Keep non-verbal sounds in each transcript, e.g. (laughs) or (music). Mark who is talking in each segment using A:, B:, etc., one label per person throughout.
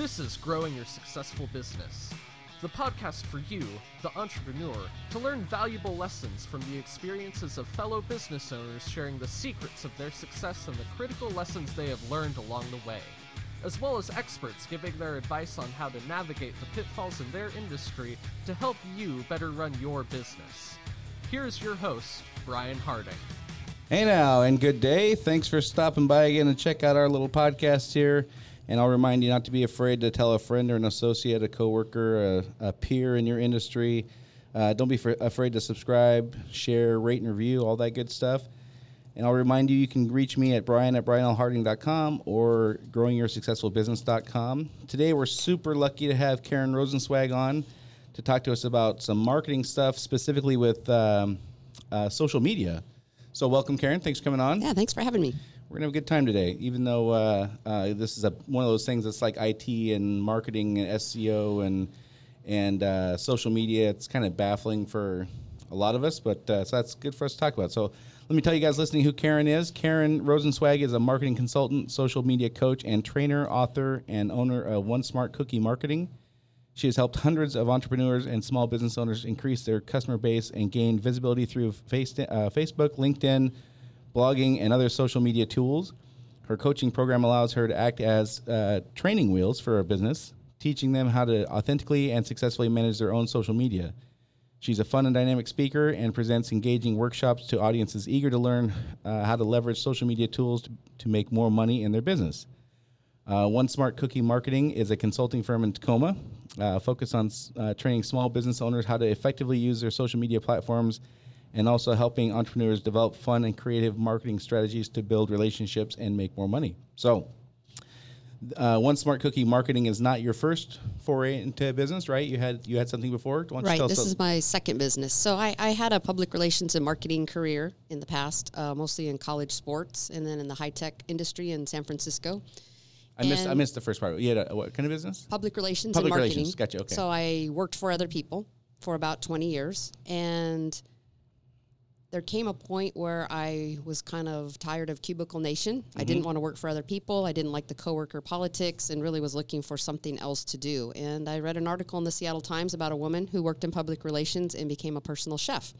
A: This is Growing Your Successful Business, the podcast for you, the entrepreneur, to learn valuable lessons from the experiences of fellow business owners sharing the secrets of their success and the critical lessons they have learned along the way, as well as experts giving their advice on how to navigate the pitfalls in their industry to help you better run your business. Here's your host, Brian Harding.
B: Hey now, and good day. Thanks for stopping by again and check out our little podcast here. And I'll remind you not to be afraid to tell a friend or an associate, a coworker, a, a peer in your industry. Uh, don't be fr- afraid to subscribe, share, rate, and review, all that good stuff. And I'll remind you, you can reach me at brian at brianlharding.com or growingyoursuccessfulbusiness.com. Today, we're super lucky to have Karen Rosenswag on to talk to us about some marketing stuff, specifically with um, uh, social media. So, welcome, Karen. Thanks for coming on.
C: Yeah, thanks for having me.
B: We're gonna have a good time today, even though uh, uh, this is a, one of those things that's like IT and marketing and SEO and and uh, social media. It's kind of baffling for a lot of us, but uh, so that's good for us to talk about. So let me tell you guys listening who Karen is. Karen Rosenswag is a marketing consultant, social media coach, and trainer, author, and owner of One Smart Cookie Marketing. She has helped hundreds of entrepreneurs and small business owners increase their customer base and gain visibility through face, uh, Facebook, LinkedIn, blogging, and other social media tools. Her coaching program allows her to act as uh, training wheels for her business, teaching them how to authentically and successfully manage their own social media. She's a fun and dynamic speaker and presents engaging workshops to audiences eager to learn uh, how to leverage social media tools to, to make more money in their business. Uh, One Smart Cookie Marketing is a consulting firm in Tacoma, uh, focused on uh, training small business owners how to effectively use their social media platforms and also helping entrepreneurs develop fun and creative marketing strategies to build relationships and make more money. So, uh, One Smart Cookie Marketing is not your first foray into business, right? You had you had something before. Why don't you
C: Right, this is my second business. So I, I had a public relations and marketing career in the past, uh, mostly in college sports and then in the high tech industry in San Francisco.
B: I missed I missed the first part. You had a, what kind of business?
C: Public relations
B: Public
C: and marketing.
B: relations, gotcha, okay.
C: So I worked for other people for about 20 years. And there came a point where I was kind of tired of cubicle nation. I
B: Mm-hmm.
C: didn't want to work for other people. I didn't like the coworker politics and really was looking for something else to do. And I read an article in the Seattle Times about a woman who worked in public relations and became a personal chef.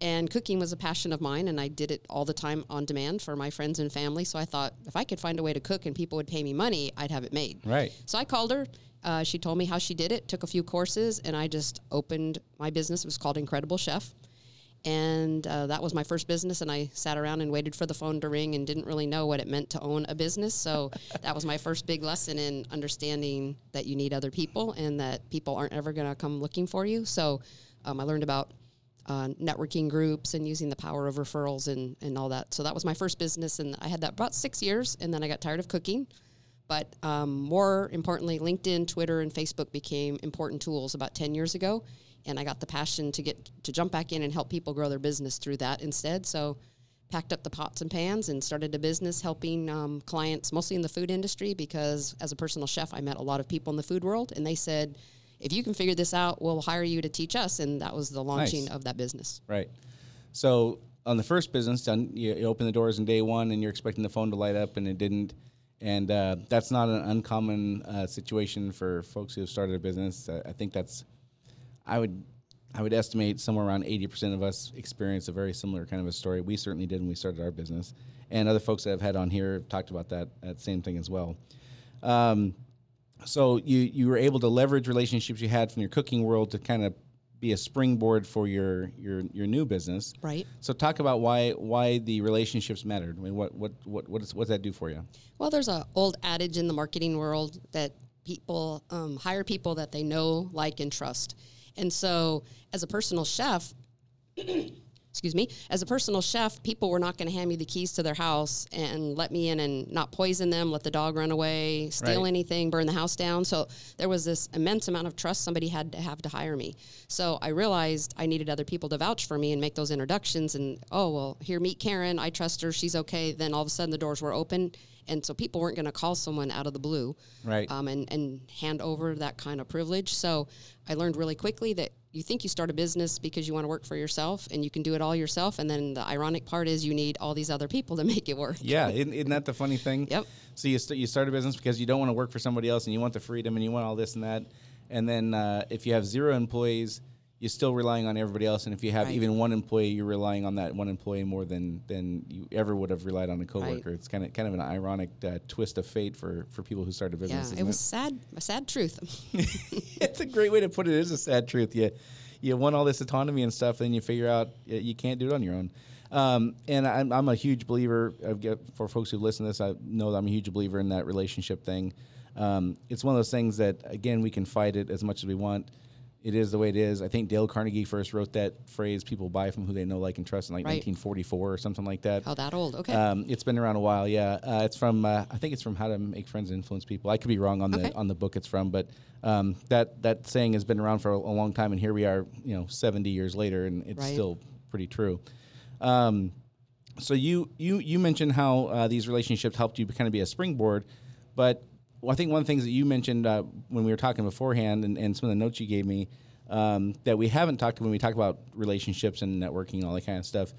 C: And cooking was a passion of mine, and I did it all the time on demand for my friends and family. So I thought if I could find a way to cook and people would pay me money, I'd have it made.
B: Right.
C: So I called her. Uh, she told me how she did it, took a few courses, and I just opened my business. It was called Incredible Chef. And uh, that was my first business. And I sat around and waited for the phone to ring and didn't really know what it meant to own a business. So (laughs) that was my first big lesson in understanding that you need other people and that people aren't ever going to come looking for you. So um, I learned about uh, networking groups and using the power of referrals and, and all that. So that was my first business. And I had that about six years. And then I got tired of cooking. But um, more importantly, LinkedIn, Twitter, and Facebook became important tools about 10 years ago. And I got the passion to get to jump back in and help people grow their business through that instead. So packed up the pots and pans and started a business helping um, clients mostly in the food industry because as a personal chef, I met a lot of people in the food world. And they said, if you can figure this out, we'll hire you to teach us. And that was the launching
B: Nice.
C: of that business.
B: Right. So on the first business, done you, you open the doors in day one, and you're expecting the phone to light up, and it didn't. And uh, that's not an uncommon uh, situation for folks who have started a business. Uh, I think that's, I would, I would estimate somewhere around 80% of us experience a very similar kind of a story. We certainly did when we started our business, and other folks that I've had on here have talked about that that same thing as well. Um, so you you were able to leverage relationships you had from your cooking world to kind of be a springboard for your your your new business.
C: Right.
B: So talk about why why the relationships mattered. I mean, what what what what, is, what does that do for you?
C: Well, there's an old adage in the marketing world that people um, hire people that they know, like, and trust. And so, as a personal chef, (clears throat) excuse me, as a personal chef, people were not going to hand me the keys to their house and let me in and not poison them, let the dog run away, steal
B: Right.
C: anything, burn the house down. So there was this immense amount of trust somebody had to have to hire me. So I realized I needed other people to vouch for me and make those introductions. And oh well, here meet Karen. I trust her. She's okay. Then all of a sudden the doors were open, and so people weren't going to call someone out of the blue,
B: Right.
C: Um, and and hand over that kind of privilege. So I learned really quickly that you think you start a business because you want to work for yourself and you can do it all yourself, and then the ironic part is you need all these other people to (laughs) make it work.
B: Yeah, isn't, isn't that the funny thing?
C: Yep.
B: So you st- you start a business because you don't want to work for somebody else, and you want the freedom, and you want all this and that, and then uh, if you have zero employees, you're still relying on everybody else, and if you have
C: Right.
B: even one employee, you're relying on that one employee more than than you ever would have relied on a coworker. It's kind of kind of an ironic uh, twist of fate for for people who started a business.
C: Yeah, it was sad, a sad truth. (laughs) (laughs)
B: it's a great way to put it. It is a sad truth. You you want all this autonomy and stuff, then you figure out you can't do it on your own. Um, and I'm, I'm a huge believer. Of, for folks who listen to this, I know that I'm a huge believer in that relationship thing. Um, it's one of those things that again we can fight it as much as we want. It is the way it is. I think Dale Carnegie first wrote that phrase: "People buy from who they know, like, and trust," in like
C: Right.
B: 1944 or something like that.
C: oh, that old? Okay.
B: Um, it's been around a while, yeah. Uh, it's from uh, I think it's from How to Make Friends and Influence People. I could be wrong on
C: Okay.
B: the on the book it's from, but um, that that saying has been around for a, a long time, and here we are, you know, seventy years later, and it's
C: Right.
B: still pretty true. Um, so you you you mentioned how uh, these relationships helped you kind of be a springboard, but I think one of the things that you mentioned uh, when we were talking beforehand, and, and some of the notes you gave me um, that we haven't talked about when we talk about relationships and networking and all that kind of stuff,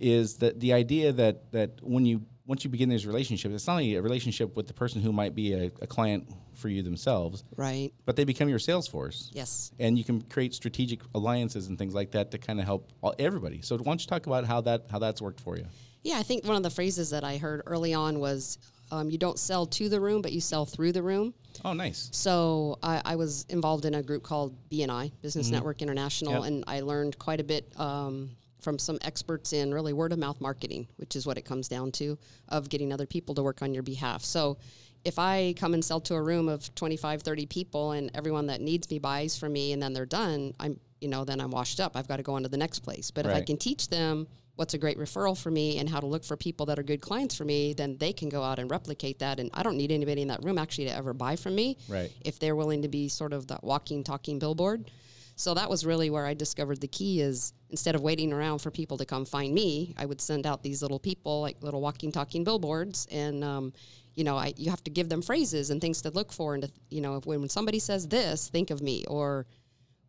B: is that the idea that that when you once you begin these relationships, it's not only a relationship with the person who might be a, a client for you themselves,
C: right.
B: but they become your sales force
C: Yes.
B: and you can create strategic alliances and things like that to kind of help all, everybody. So why don't you talk about how that how that's worked for you?
C: Yeah, I think one of the phrases that I heard early on was um, you don't sell to the room, but you sell through the room.
B: Oh, nice.
C: So I, I was involved in a group called BNI, Business Network International,
B: Yep.
C: and I learned quite a bit um, from some experts in really word of mouth marketing, which is what it comes down to, of getting other people to work on your behalf. So if I come and sell to a room of 25, 30 people and everyone that needs me buys from me and then they're done, I'm, you know, then I'm washed up. I've got to go on to the next place. But if I can teach them what's a great referral for me and how to look for people that are good clients for me, then they can go out and replicate that. And I don't need anybody in that room actually to ever buy from me
B: Right.
C: if they're willing to be sort of that walking, talking billboard. So that was really where I discovered the key is instead of waiting around for people to come find me, I would send out these little people, like little walking, talking billboards, and um, you know, I you have to give them phrases and things to look for, and to, you know, if, when somebody says this, think of me, or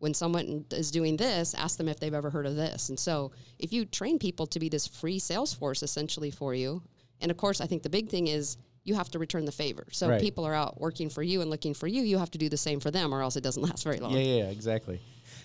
C: when someone is doing this, ask them if they've ever heard of this. And so if you train people to be this free sales force essentially for you, and of course, I think the big thing is you have to return the favor. So
B: Right.
C: people are out working for you and looking for you, you have to do the same for them, or else it doesn't (laughs) last very long.
B: Yeah, yeah, yeah, exactly.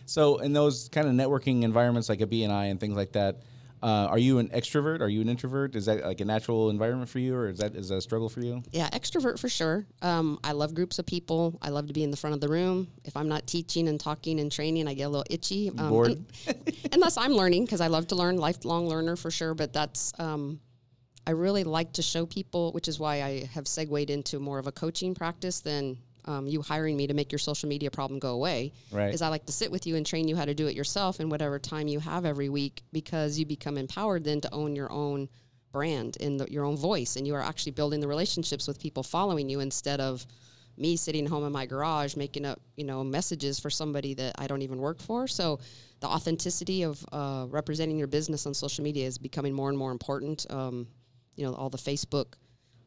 B: So in those kind of networking environments like a BNI and things like that, uh, are you an extrovert? Are you an introvert? Is that like a natural environment for you, or is that is that a struggle for you?
C: Yeah, extrovert for sure. Um, I love groups of people. I love to be in the front of the room. If I'm not teaching and talking and training, I get a little itchy. Um,
B: Bored?
C: un- (laughs) unless I'm learning, because I love to learn, lifelong learner for sure. But that's, um, I really like to show people, which is why I have segued into more of a coaching practice than um, you hiring me to make your social media problem go away.
B: Right.
C: Is I like to sit with you and train you how to do it yourself in whatever time you have every week because you become empowered then to own your own brand and the, your own voice and you are actually building the relationships with people following you instead of me sitting home in my garage making up you know messages for somebody that i don't even work for so the authenticity of uh, representing your business on social media is becoming more and more important um, you know all the facebook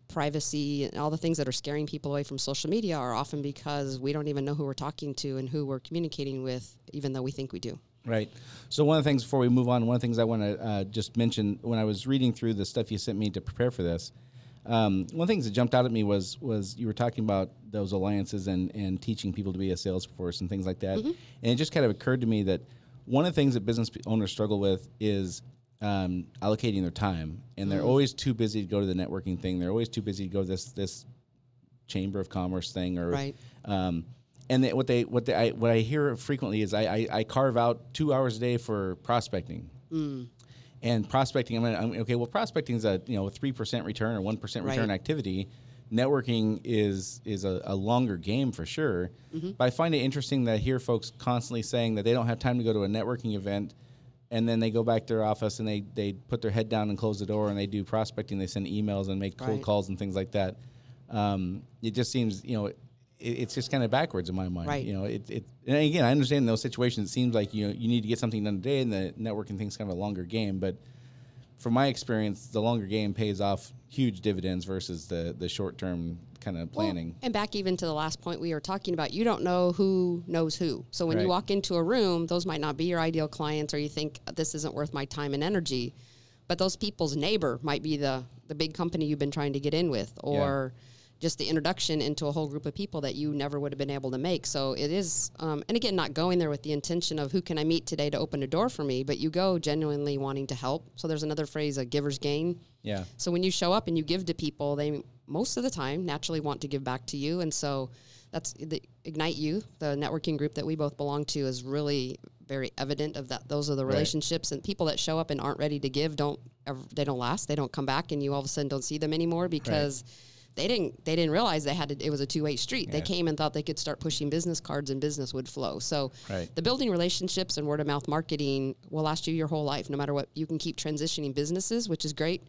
C: privacy and all the things that are scaring people away from social media are often because we don't even know who we're talking to and who we're communicating with even though we think we do.
B: Right. So one of the things before we move on, one of the things I want to uh, just mention when I was reading through the stuff you sent me to prepare for this, um, one of the things that jumped out at me was was you were talking about those alliances and and teaching people to be a sales force and things like that, and it just kind of occurred to me that one of the things that business owners struggle with is um, allocating their time, and they're always too busy to go to the networking thing. They're always too busy to go to this this chamber of commerce thing or
C: Right.
B: um, and they, what they what they I, what I hear frequently is I, I, I carve out two hours a day for prospecting. And prospecting, I'm, gonna, I'm okay. Well, prospecting is a you know three percent return or one percent return
C: Right.
B: activity. Networking is is a, a longer game for sure. But I find it interesting that I hear folks constantly saying that they don't have time to go to a networking event, and then they go back to their office and they they put their head down and close the door and they do prospecting. They send emails and make cold
C: Right.
B: calls and things like that. Um, it just seems you know it, it's just kind of backwards in my mind.
C: Right.
B: You know, it, it and again I understand in those situations. It seems like you know you need to get something done today, and the networking thing's kind of a longer game. But from my experience, the longer game pays off huge dividends versus the the short term kind of
C: Well,
B: planning.
C: and back even to the last point we were talking about, you don't know who knows who. So when you walk into a room, those might not be your ideal clients, or you think this isn't worth my time and energy. But those people's neighbor might be the the big company you've been trying to get in with, or just the introduction into a whole group of people that you never would have been able to make. So it is, um, and again, not going there with the intention of who can I meet today to open a door for me, but you go genuinely wanting to help. So there's another phrase, a giver's gain.
B: yeah.
C: So when you show up and you give to people, they most of the time naturally want to give back to you, and so that's the Ignite You, the networking group that we both belong to, is really very evident of that. Those are the
B: Right.
C: relationships, and people that show up and aren't ready to give don't ever, they don't last. They don't come back, and you all of a sudden don't see them anymore because. They didn't. They didn't realize they had to. It was a two-way street. They came and thought they could start pushing business cards, and business would flow. So,
B: Right.
C: the building relationships and word of mouth marketing will last you your whole life, no matter what. You can keep transitioning businesses, which is great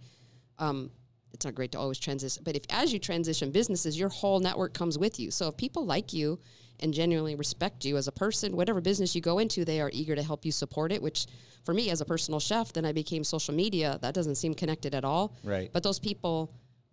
C: um, it's not great to always transition, but if as you transition businesses, your whole network comes with you. So if people like you and genuinely respect you as a person, whatever business you go into, they are eager to help you support it. Which, for me as a personal chef, then I became social media. That doesn't seem connected at all.
B: Right.
C: But those people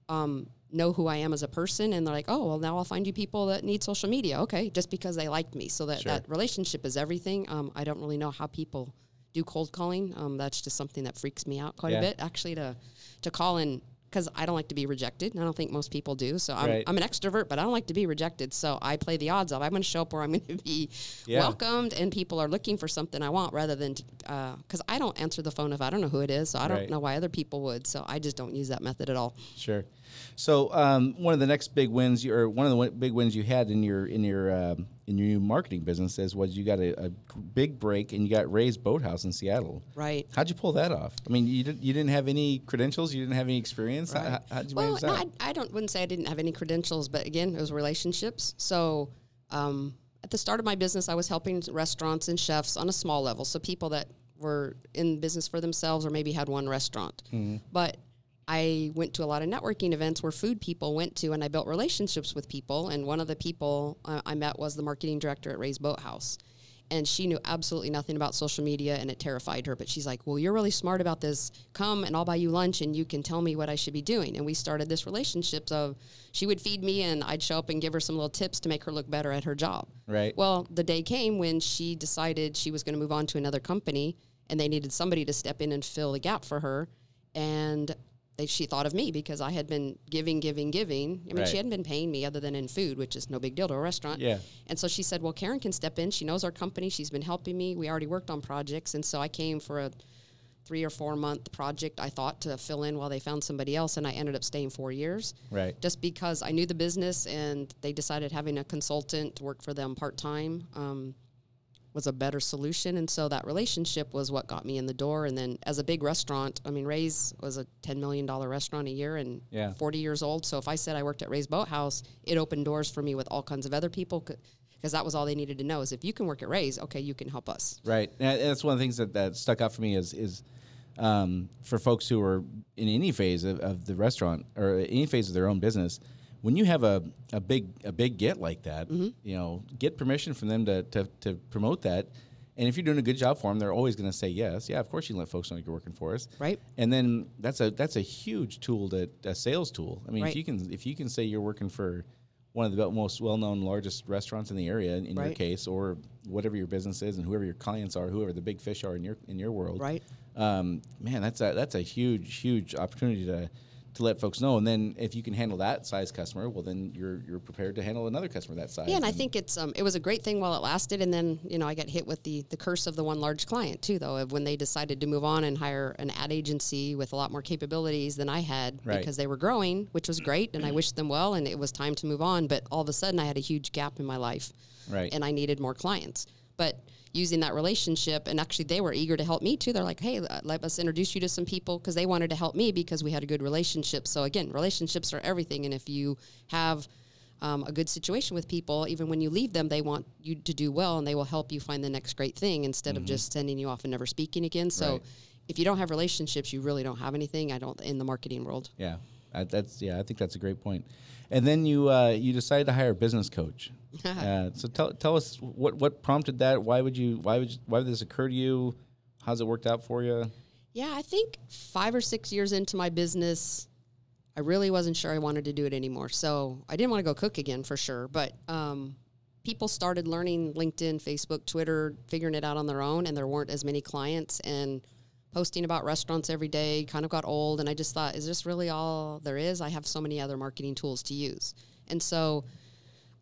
C: um, know who I am as a person, and they're like, "Oh, well, now I'll find you people that need social media." Okay, just because they liked me. So that
B: Sure.
C: that relationship is everything. Um, I don't really know how people do cold calling. Um, that's just something that freaks me out quite
B: Yeah.
C: a bit, actually, to to call in because I don't like to be rejected. and I don't think most people do. So I'm,
B: Right.
C: I'm an extrovert, but I don't like to be rejected. So I play the odds of I'm going to show up where I'm (laughs) going to be
B: Yeah.
C: welcomed, and people are looking for something I want rather than because I don't answer the phone if I don't know who it is. So I don't
B: Right.
C: know why other people would. So I just don't use that method at all.
B: Sure. So um, one of the next big wins, you, or one of the big wins you had in your in your um, in your new marketing businesses was you got a, a big break and you got Ray's Boathouse in Seattle.
C: Right.
B: How'd you pull that off? I mean, you didn't you didn't have any credentials, you didn't have any experience.
C: Right.
B: How, how'd you
C: Well,
B: manage
C: no. I, I don't wouldn't say I didn't have any credentials, but again, it was relationships. So um, at the start of my business, I was helping restaurants and chefs on a small level, so people that were in business for themselves or maybe had one restaurant.
B: Mm-hmm.
C: But I went to a lot of networking events where food people went to, and I built relationships with people. And one of the people uh, I met was the marketing director at Ray's Boathouse. And she knew absolutely nothing about social media, and it terrified her. But she's like, Well, you're really smart about this. Come and I'll buy you lunch, and you can tell me what I should be doing. And we started this relationship of she would feed me, and I'd show up and give her some little tips to make her look better at her job.
B: Right.
C: Well, the day came when she decided she was going to move on to another company, and they needed somebody to step in and fill the gap for her. And they, she thought of me because I had been giving, giving, giving. I mean,
B: Right.
C: she hadn't been paying me other than in food, which is no big deal to a restaurant.
B: Yeah.
C: And so she said, "Well, Karen can step in. She knows our company. She's been helping me. We already worked on projects, and so I came for a three or four month project. I thought to fill in while they found somebody else, and I ended up staying four years
B: right.
C: just because I knew the business and they decided having a consultant work for them part time um, was a better solution. And so that relationship was what got me in the door. And then as a big restaurant, I mean, Ray's was a $10 million restaurant a year and
B: Yeah.
C: 40 years old. So if I said I worked at Ray's Boathouse, it opened doors for me with all kinds of other people because that was all they needed to know is if you can work at Ray's, okay, you can help us.
B: Right. And that's one of the things that, that stuck out for me is is um, for folks who are in any phase of, of the restaurant or any phase of their own business. When you have a, a big a big get like that,
C: Mm-hmm.
B: you know, get permission from them to, to, to promote that. And if you're doing a good job for them, they're always going to say yes. Yeah, of course you can let folks know you're working for us.
C: Right.
B: And then that's a that's a huge tool that a sales tool. I mean, if you can if you can say you're working for one of the most well-known largest restaurants in the area in, in your case or whatever your business is and whoever your clients are whoever the big fish are in your in your world
C: Right.
B: um, man that's a that's a huge huge opportunity to to let folks know and then if you can handle that size customer well then you're you're prepared to handle another customer that size
C: Yeah, and I think it's um, it was a great thing while it lasted, and then you know I got hit with the the curse of the one large client too, though, of when they decided to move on and hire an ad agency with a lot more capabilities than I had
B: Right.
C: because they were growing, which was great, and I wished them well, and it was time to move on. But all of a sudden, I had a huge gap in my life,
B: Right.
C: and I needed more clients. But using that relationship, and actually they were eager to help me too. They're like, "Hey, let us introduce you to some people," because they wanted to help me because we had a good relationship. So again, relationships are everything, and if you have um, a good situation with people, even when you leave them, they want you to do well and they will help you find the next great thing instead of just sending you off and never speaking again. So,
B: Mm-hmm. Right.
C: if you don't have relationships, you really don't have anything. I don't in the marketing world.
B: yeah I, that's yeah i think that's a great point. and then you uh, you decided to hire a business coach (laughs) uh, so tell, tell us what what prompted that why would you why would you, why did this occur to you how's it worked out for you
C: Yeah, I think five or six years into my business, I really wasn't sure I wanted to do it anymore. So I didn't want to go cook again for sure. But um, people started learning LinkedIn, Facebook, Twitter, figuring it out on their own, and there weren't as many clients. And posting about restaurants every day kind of got old. And I just thought, is this really all there is? I have so many other marketing tools to use. And so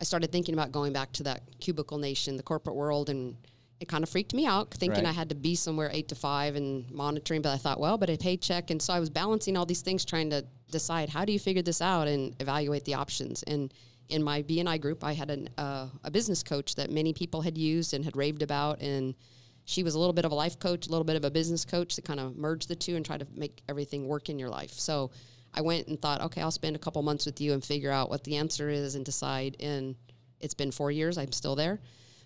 C: I started thinking about going back to that cubicle nation, the corporate world, and it kind of freaked me out thinking
B: Right.
C: I had to be somewhere eight to five and monitoring. But I thought, well, but a paycheck. And so I was balancing all these things, trying to decide how do you figure this out and evaluate the options. And in my BNI group, I had an, uh, a business coach that many people had used and had raved about. And she was a little bit of a life coach, a little bit of a business coach to kind of merge the two and try to make everything work in your life. So I went and thought, okay, I'll spend a couple months with you and figure out what the answer is and decide. And it's been four years, I'm still there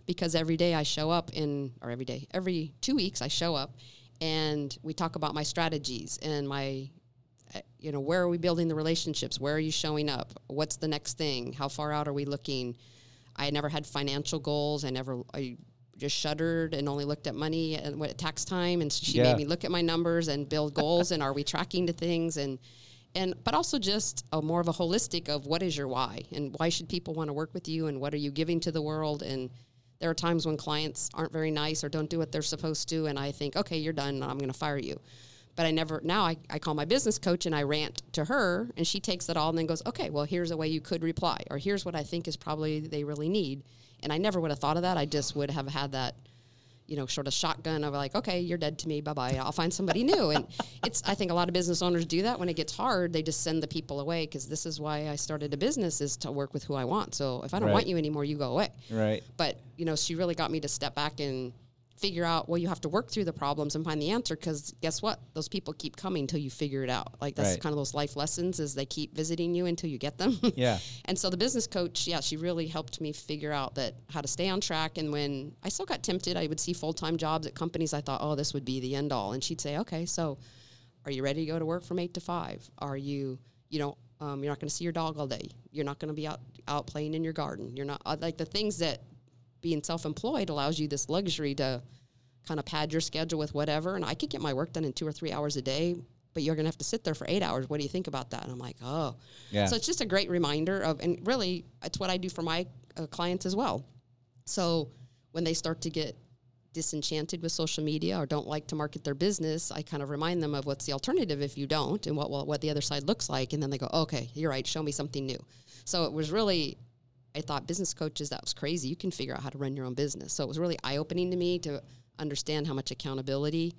C: because every day I show up in, or every day, every two weeks I show up and we talk about my strategies and my, uh, you know, where are we building the relationships? Where are you showing up? What's the next thing? How far out are we looking? I never had financial goals. I never, I just shuddered and only looked at money and what, at tax time. And she
B: Yeah.
C: made me look at my numbers and build goals and are we tracking to things? And, and but also just a more of a holistic of what is your why? And why should people want to work with you? And what are you giving to the world? And there are times when clients aren't very nice or don't do what they're supposed to. And i think okay you're done. I'm going to fire you but i never now I, I call my business coach and i rant to her and she takes it all and then goes okay well here's a way you could reply or here's what i think is probably they really need and i never would have thought of that i just would have had that you know, sort of shotgun of like, okay, you're dead to me. Bye bye. I'll find somebody new. And (laughs) it's, I think a lot of business owners do that when it gets hard. They just send the people away because this is why I started a business is to work with who I want. So if I don't
B: Right.
C: want you anymore, you go away.
B: Right.
C: But you know, she really got me to step back and figure out. Well, you have to work through the problems and find the answer because guess what? Those people keep coming until you figure it out. Like that's
B: Right.
C: kind of those life lessons is they keep visiting you until you get them. (laughs)
B: Yeah.
C: And so the business coach, yeah, she really helped me figure out that how to stay on track. And when I still got tempted, I would see full time jobs at companies. I thought, oh, this would be the end all. And she'd say, okay, so are you ready to go to work from eight to five? Are you, you know, um, you're not going to see your dog all day. You're not going to be out out playing in your garden. You're not uh, like the things that being self employed allows you this luxury to kind of pad your schedule with whatever. And I could get my work done in two or three hours a day. But you're gonna have to sit there for eight hours. What do you think about that? And I'm like, oh,
B: Yeah.
C: so it's just a great reminder of, and really, it's what I do for my uh, clients as well. So when they start to get disenchanted with social media or don't like to market their business, I kind of remind them of what's the alternative if you don't, and what what what the other side looks like, and then they go, okay, you're right, show me something new. So it was really, I thought business coaches that was crazy. You can figure out how to run your own business. So it was really eye opening to me to understand how much accountability,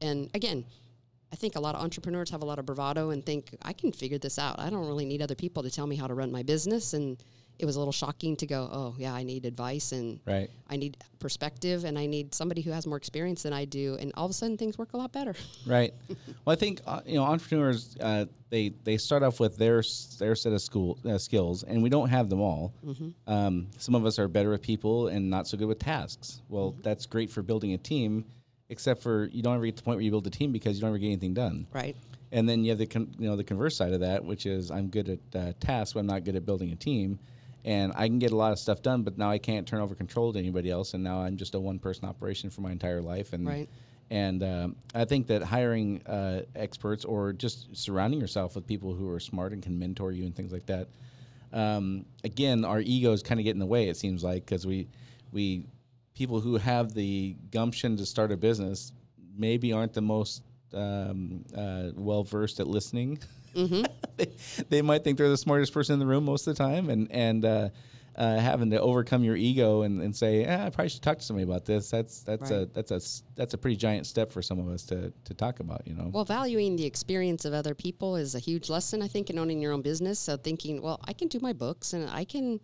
C: and again. I think a lot of entrepreneurs have a lot of bravado and think I can figure this out. I don't really need other people to tell me how to run my business. And it was a little shocking to go, oh yeah, I need advice and
B: Right.
C: I need perspective and I need somebody who has more experience than I do. And all of a sudden things work a lot better. (laughs)
B: Right. well, I think uh, you know entrepreneurs uh, they they start off with their their set of school uh, skills, and we don't have them all. Um, some of us are better with people and not so good with tasks. Well, that's great for building a team, except for you don't ever get to the point where you build a team because you don't ever get anything done.
C: Right.
B: And then you have the con- you know the converse side of that, which is I'm good at uh, tasks, but I'm not good at building a team. And I can get a lot of stuff done, but now I can't turn over control to anybody else, and now I'm just a one person operation for my entire life. And
C: Right.
B: and um, I think that hiring uh, experts or just surrounding yourself with people who are smart and can mentor you and things like that. Um, again, our egos kind of get in the way. It seems like because we we people who have the gumption to start a business maybe aren't the most um, uh, well versed at listening. (laughs) (laughs) they, they might think they're the smartest person in the room most of the time, and and uh, uh, having to overcome your ego and, and say, eh, I probably should talk to somebody about this. That's that's a that's a that's a pretty giant step for some of us to to talk about. You know.
C: Well, valuing the experience of other people is a huge lesson, I think, in owning your own business. So thinking, well, I can do my books and I can.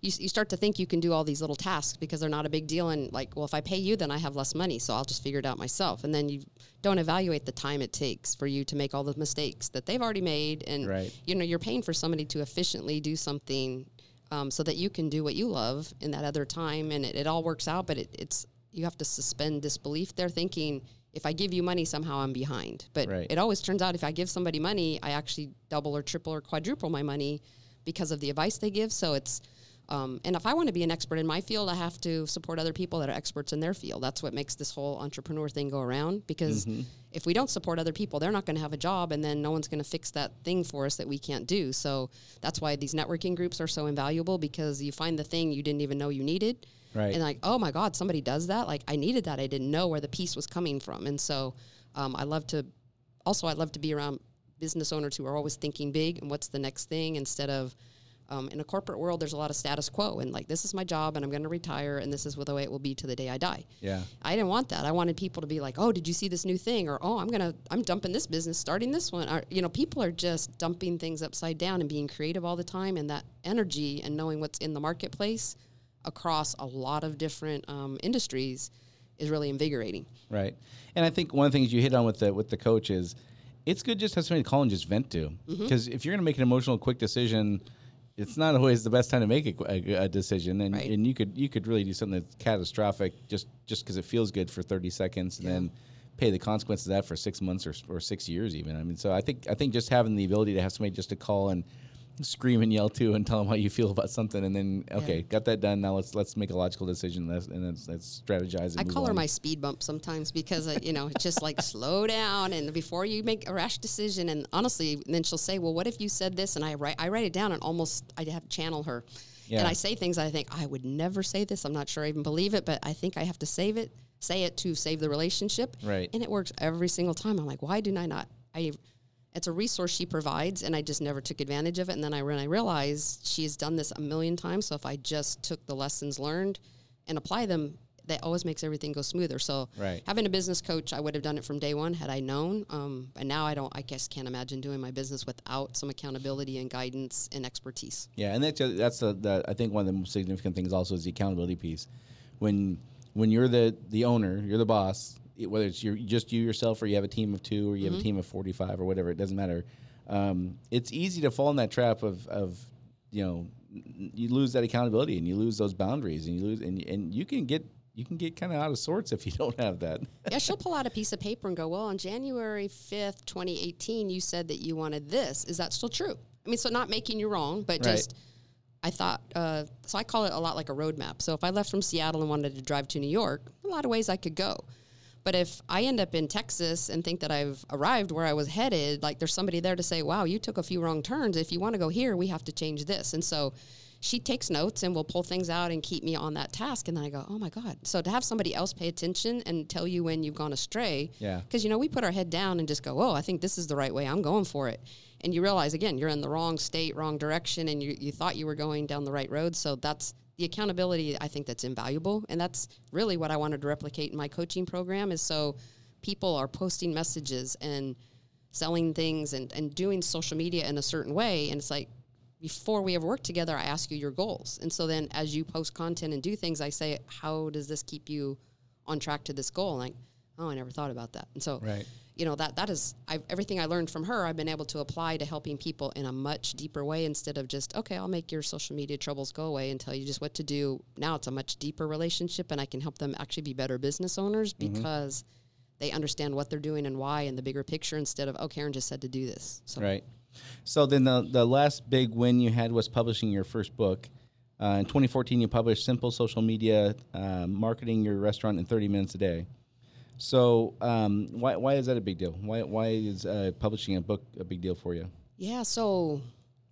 C: You, you start to think you can do all these little tasks because they're not a big deal. And like, well, if I pay you, then I have less money. So I'll just figure it out myself. And then you don't evaluate the time it takes for you to make all the mistakes that they've already made. And,
B: Right.
C: you know, you're paying for somebody to efficiently do something um, so that you can do what you love in that other time. And it, it all works out. But it, it's, you have to suspend disbelief They're thinking, if I give you money, somehow I'm behind. But
B: Right.
C: it always turns out if I give somebody money, I actually double or triple or quadruple my money because of the advice they give. So it's Um, and if I want to be an expert in my field, I have to support other people that are experts in their field. That's what makes this whole entrepreneur thing go around. Because if we don't support other people, they're not going to have a job, and then no one's going to fix that thing for us that we can't do. So that's why these networking groups are so invaluable because you find the thing you didn't even know you needed.
B: Right.
C: And like, oh my God, somebody does that. Like I needed that. I didn't know where the piece was coming from. And so um, I love to, also I love to be around business owners who are always thinking big and what's the next thing instead of, um, in a corporate world, there's a lot of status quo and like, this is my job and I'm going to retire and this is the way it will be to the day I die.
B: Yeah.
C: I didn't want that. I wanted people to be like, "Oh, did you see this new thing?" or "Oh, I'm gonna, I'm dumping this business, starting this one." Or, you know, people are just dumping things upside down and being creative all the time, and that energy and knowing what's in the marketplace across a lot of different um, industries is really invigorating.
B: Right. And I think one of the things you hit on with the with the coach is it's good just to have somebody to call and just vent to.
C: Mm-hmm.
B: Because if you're going to make an emotional, quick decision, it's not always the best time to make a, a, a decision. And,
C: Right.
B: and you could you could really do something that's catastrophic just just because it feels good for 30 seconds, and then pay the consequences of that for six months or, or six years even. I mean, so I think I think just having the ability to have somebody just to call and scream and yell too and tell them how you feel about something, and then okay, got that done. Now let's let's make a logical decision. Let's, and let's, let's strategize.
C: I call her my speed bump sometimes because uh, you know it's just like slow (laughs) down and before you make a rash decision. And honestly, then she'll say, "Well, what if you said this?" And I write I write it down and almost I have to channel her.
B: Yeah.
C: And I say things I think I would never say this. I'm not sure I even believe it, but I think I have to save it, say it to save the relationship.
B: Right.
C: And it works every single time. I'm like, why did I not? I it's a resource she provides and I just never took advantage of it. And then I when I realized she has done this a million times. So if I just took the lessons learned and apply them, that always makes everything go smoother. So
B: Right.
C: having a business coach, I would have done it from day one had I known. Um, and now I don't. I guess can't imagine doing my business without some accountability and guidance and expertise.
B: Yeah, and that's that's the, the I think one of the most significant things also is the accountability piece. When when you're the the owner, you're the boss. Whether it's your, just you yourself, or you have a team of two, or you have a team of forty five, or whatever, it doesn't matter. Um, it's easy to fall in that trap of of you know you lose that accountability and you lose those boundaries and you lose and and you can get you can get kind of out of sorts if you (laughs) don't have that.
C: yeah, she'll pull out a piece of paper and go, "Well, on January fifth, twenty eighteen, you said that you wanted this. Is that still true?" I mean, so not making you wrong, but
B: Right.
C: just I thought. Uh, so I call it a lot like a roadmap. So if I left from Seattle and wanted to drive to New York, a lot of ways I could go. But if I end up in Texas and think that I've arrived where I was headed, like there's somebody there to say, "Wow, you took a few wrong turns. If you want to go here, we have to change this." And so she takes notes and will pull things out and keep me on that task. And then I go, "Oh my god!" So to have somebody else pay attention and tell you when you've gone astray,
B: Yeah.
C: because you know we put our head down and just go, "Oh, I think this is the right way. I'm going for it." And you realize again, you're in the wrong state, wrong direction, and you you thought you were going down the right road. So that's the accountability. I think that's invaluable, and that's really what I wanted to replicate in my coaching program. Is so people are posting messages and selling things and, and doing social media in a certain way. And it's like, before we ever work together, I ask you your goals. And so then as you post content and do things, I say, how does this keep you on track to this goal? Like, oh, I never thought about that. And so,
B: Right.
C: You know, that, that is, I've, everything I learned from her, I've been able to apply to helping people in a much deeper way instead of just, okay, I'll make your social media troubles go away and tell you just what to do. Now it's a much deeper relationship and I can help them actually be better business owners because they understand what they're doing and why and the bigger picture instead of, oh, Karen just said to do this. So
B: Right. So then the the last big win you had was publishing your first book. Uh, in 2014, you published "Simple Social Media: uh, Marketing Your Restaurant in 30 Minutes a Day." So um, why why is that a big deal? Why why is uh, publishing a book a big deal for you?
C: Yeah. So,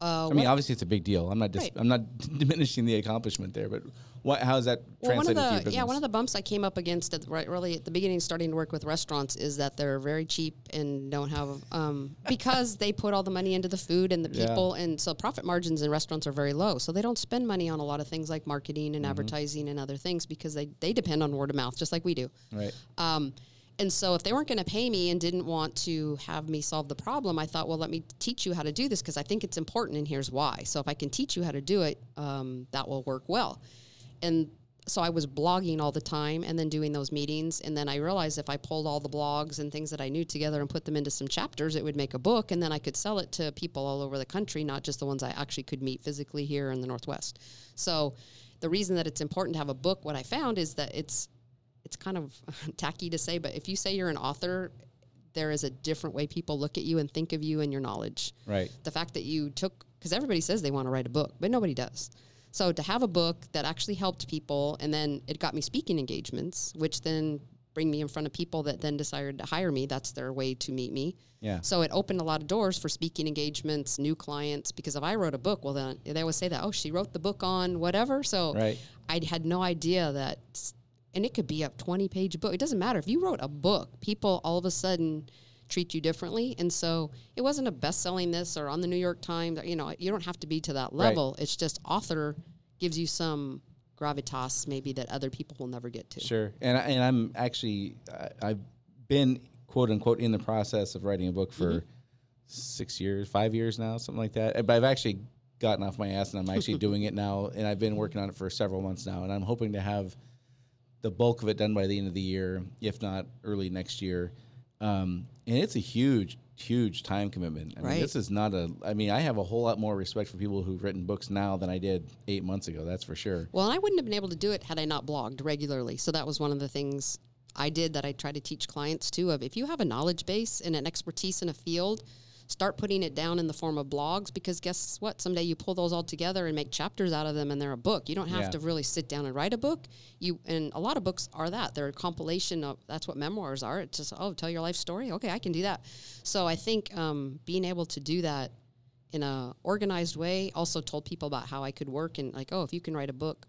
C: uh,
B: I mean, obviously it's a big deal. I'm not dis-
C: Right.
B: I'm not (laughs) diminishing the accomplishment there, but what how is that
C: well, one of the yeah one of the bumps I came up against at right really at the beginning, starting to work with restaurants, is that they're very cheap and don't have um, (laughs) because they put all the money into the food and the
B: Yeah.
C: people, and so profit margins in restaurants are very low. So they don't spend money on a lot of things like marketing
B: Mm-hmm.
C: and advertising and other things because they they depend on word of mouth just like we do.
B: right.
C: Um, and so if they weren't going to pay me and didn't want to have me solve the problem, I thought, well, let me teach you how to do this because I think it's important and here's why. So if I can teach you how to do it, um, that will work well. And so I was blogging all the time and then doing those meetings. And then I realized if I pulled all the blogs and things that I knew together and put them into some chapters, it would make a book. And then I could sell it to people all over the country, not just the ones I actually could meet physically here in the Northwest. So the reason that it's important to have a book, what I found is that it's it's kind of (laughs) tacky to say, but if you say you're an author, there is a different way people look at you and think of you and your knowledge.
B: Right.
C: The fact that you took, because everybody says they want to write a book, but nobody does. So to have a book that actually helped people, and then it got me speaking engagements, which then bring me in front of people that then decided to hire me. That's their way to meet me.
B: Yeah.
C: So it opened a lot of doors for speaking engagements, new clients. Because if I wrote a book, well, then they always say that, oh, she wrote the book on whatever. So
B: Right.
C: I had no idea that, and it could be a 20 page book. It doesn't matter. If you wrote a book, people all of a sudden treat you differently. And so it wasn't a best selling this or on the New York Times. You know, you don't have to be to that
B: Right.
C: level. It's just author gives you some gravitas maybe that other people will never get to.
B: Sure, and I, and I'm actually I, I've been quote unquote in the process of writing a book for six years, five years now, something like that. But I've actually gotten off my ass and I'm actually (laughs) doing it now, and I've been working on it for several months now, and I'm hoping to have the bulk of it done by the end of the year, if not early next year. Um, and it's a huge, huge time commitment. I mean, this is not a. I mean, I have a whole lot more respect for people who've written books now than I did eight months ago. That's for sure.
C: Well, I wouldn't have been able to do it had I not blogged regularly. So that was one of the things I did that I try to teach clients too of if you have a knowledge base and an expertise in a field, start putting it down in the form of blogs because guess what? Someday you pull those all together and make chapters out of them and they're a book. You don't have
B: Yeah.
C: to really sit down and write a book. You and a lot of books are that. They're a compilation of that's what memoirs are. It's just oh, tell your life story. Okay, I can do that. So I think um, being able to do that in a organized way also told people about how I could work and like, oh, if you can write a book,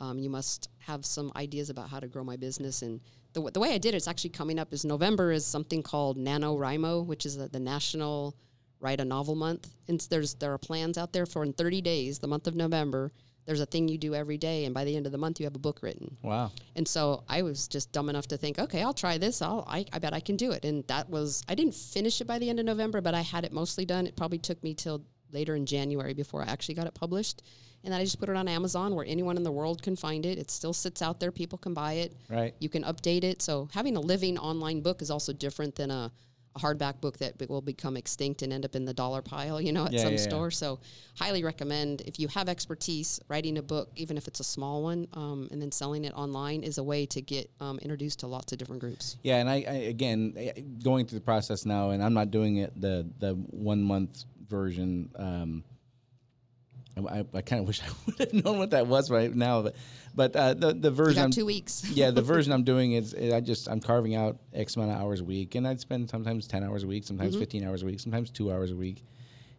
C: um, you must have some ideas about how to grow my business. And the, the way I did it, it's actually coming up is November is something called NaNoWriMo, which is the, the National Write a Novel Month. And there's there are plans out there for in 30 days, the month of November. There's a thing you do every day, and by the end of the month, you have a book written.
B: Wow.
C: And so I was just dumb enough to think, okay, I'll try this. I'll, I, I bet I can do it. And that was, I didn't finish it by the end of November, but I had it mostly done. It probably took me till later in January before I actually got it published. And then I just put it on Amazon where anyone in the world can find it. It still sits out there. People can buy it.
B: Right.
C: You can update it. So having a living online book is also different than a, a hardback book that will become extinct and end up in the dollar pile, you know, at
B: Yeah,
C: some
B: yeah, yeah.
C: store. So highly recommend if you have expertise, writing a book, even if it's a small one, um, and then selling it online is a way to get um, introduced to lots of different groups.
B: Yeah, and I, I again eh, going through the process now, and I'm not doing it the the one month version. Um, I, I kind of wish (laughs) I would have known what that was right now, but but uh, the the version
C: two weeks. (laughs)
B: yeah the version I'm doing is eh, I just I'm carving out X amount of hours a week, and I'd spend sometimes ten hours a week, sometimes
C: Mm-hmm.
B: 15 hours a week, sometimes two hours a week,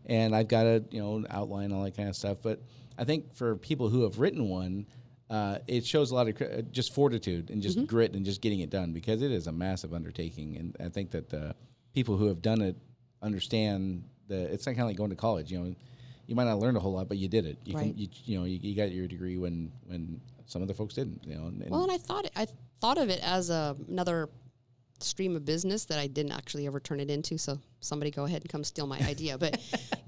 B: and I've got a you know outline all that kind of stuff. But I think for people who have written one. Uh, it shows a lot of cr- uh, just fortitude and just
C: Mm-hmm.
B: grit and just getting it done because it is a massive undertaking. And I think that uh, people who have done it understand the. It's not kind of like going to college. You know, you might not learn a whole lot, but you did it. You
C: Right.
B: can, you, you know, you, you got your degree when when some other folks didn't. You know, and,
C: Well, and I thought I thought of it as a, another stream of business that I didn't actually ever turn it into. So somebody go ahead and come steal my (laughs) idea. But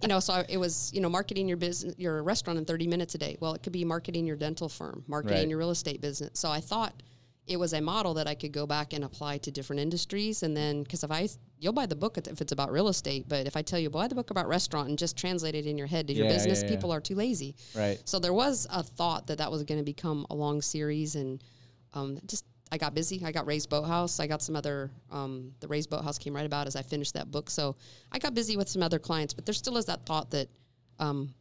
C: you know, so I, it was you know marketing your business, your restaurant in thirty minutes a day. Well, it could be marketing your dental firm, marketing
B: Right.
C: your real estate business. So I thought it was a model that I could go back and apply to different industries. And then because if I you'll buy the book if it's about real estate, but if I tell you buy the book about restaurant and just translate it in your head to your
B: Yeah, yeah,
C: business,
B: yeah.
C: people are too lazy.
B: right.
C: So there was a thought that that was going to become a long series, and um, just I got busy. I got Ray's Boathouse. I got some other. Um, the Ray's Boathouse came right about as I finished that book. So I got busy with some other clients, but there still is that thought that um,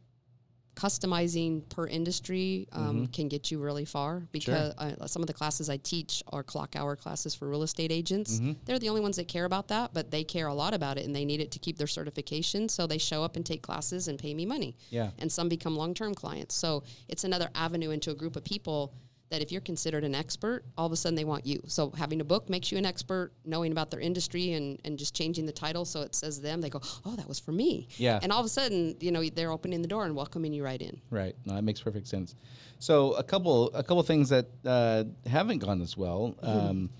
C: customizing per industry um, can get you really far because uh, some of the classes I teach are clock hour classes for real estate agents. They're the only ones that care about that, but they care a lot about it and they need it to keep their certification. So they show up and take classes and pay me money
B: Yeah.
C: and some become long-term clients. So it's another avenue into a group of people that if you're considered an expert, all of a sudden they want you. So having a book makes you an expert, knowing about their industry and, and just changing the title so it says them, they go, oh, that was for me.
B: Yeah.
C: And all of a sudden, you know, they're opening the door and welcoming you right in.
B: Right. No, that makes perfect sense. So a couple a couple things that uh, haven't gone as well. Um,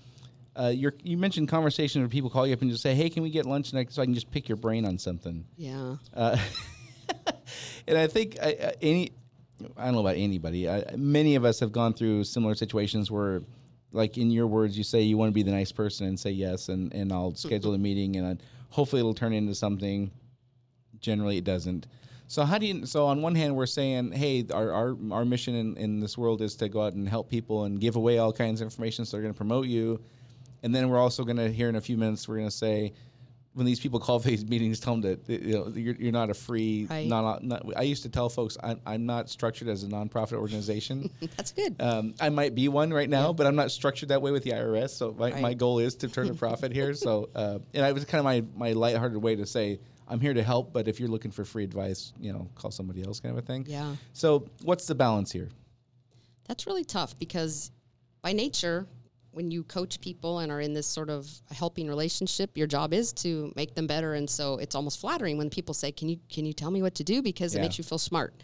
B: uh, you're, you mentioned conversations where people call you up and just say, "Hey, can we get lunch next?" So I can just pick your brain on something.
C: Yeah.
B: Uh, (laughs) and I think I, I- any, I don't know about anybody. I, many of us have gone through similar situations where, like in your words, you say you want to be the nice person and say yes, and and I'll (laughs) schedule a meeting and i hopefully it'll turn into something. Generally, it doesn't. So how do you? So on one hand, we're saying, hey, our our, our mission in, in this world is to go out and help people and give away all kinds of information. So they're going to promote you, and then we're also going to here in a few minutes we're going to say, when these people call for these meetings, tell them that you know you're, you're not a free.
C: Right.
B: Not, not. I used to tell folks I'm, I'm not structured as a nonprofit organization. (laughs)
C: That's good.
B: Um, I might be one right now, but I'm not structured that way with the IRS. So my,
C: Right.
B: my goal is to turn a (laughs) profit here. So uh, and I was kind of my my lighthearted way to say I'm here to help, but if you're looking for free advice, you know, call somebody else, kind of a thing.
C: Yeah.
B: So what's the balance here?
C: That's really tough because by nature, when you coach people and are in this sort of helping relationship, your job is to make them better. And so it's almost flattering when people say, "Can you can you tell me what to do?" Because it makes you feel smart.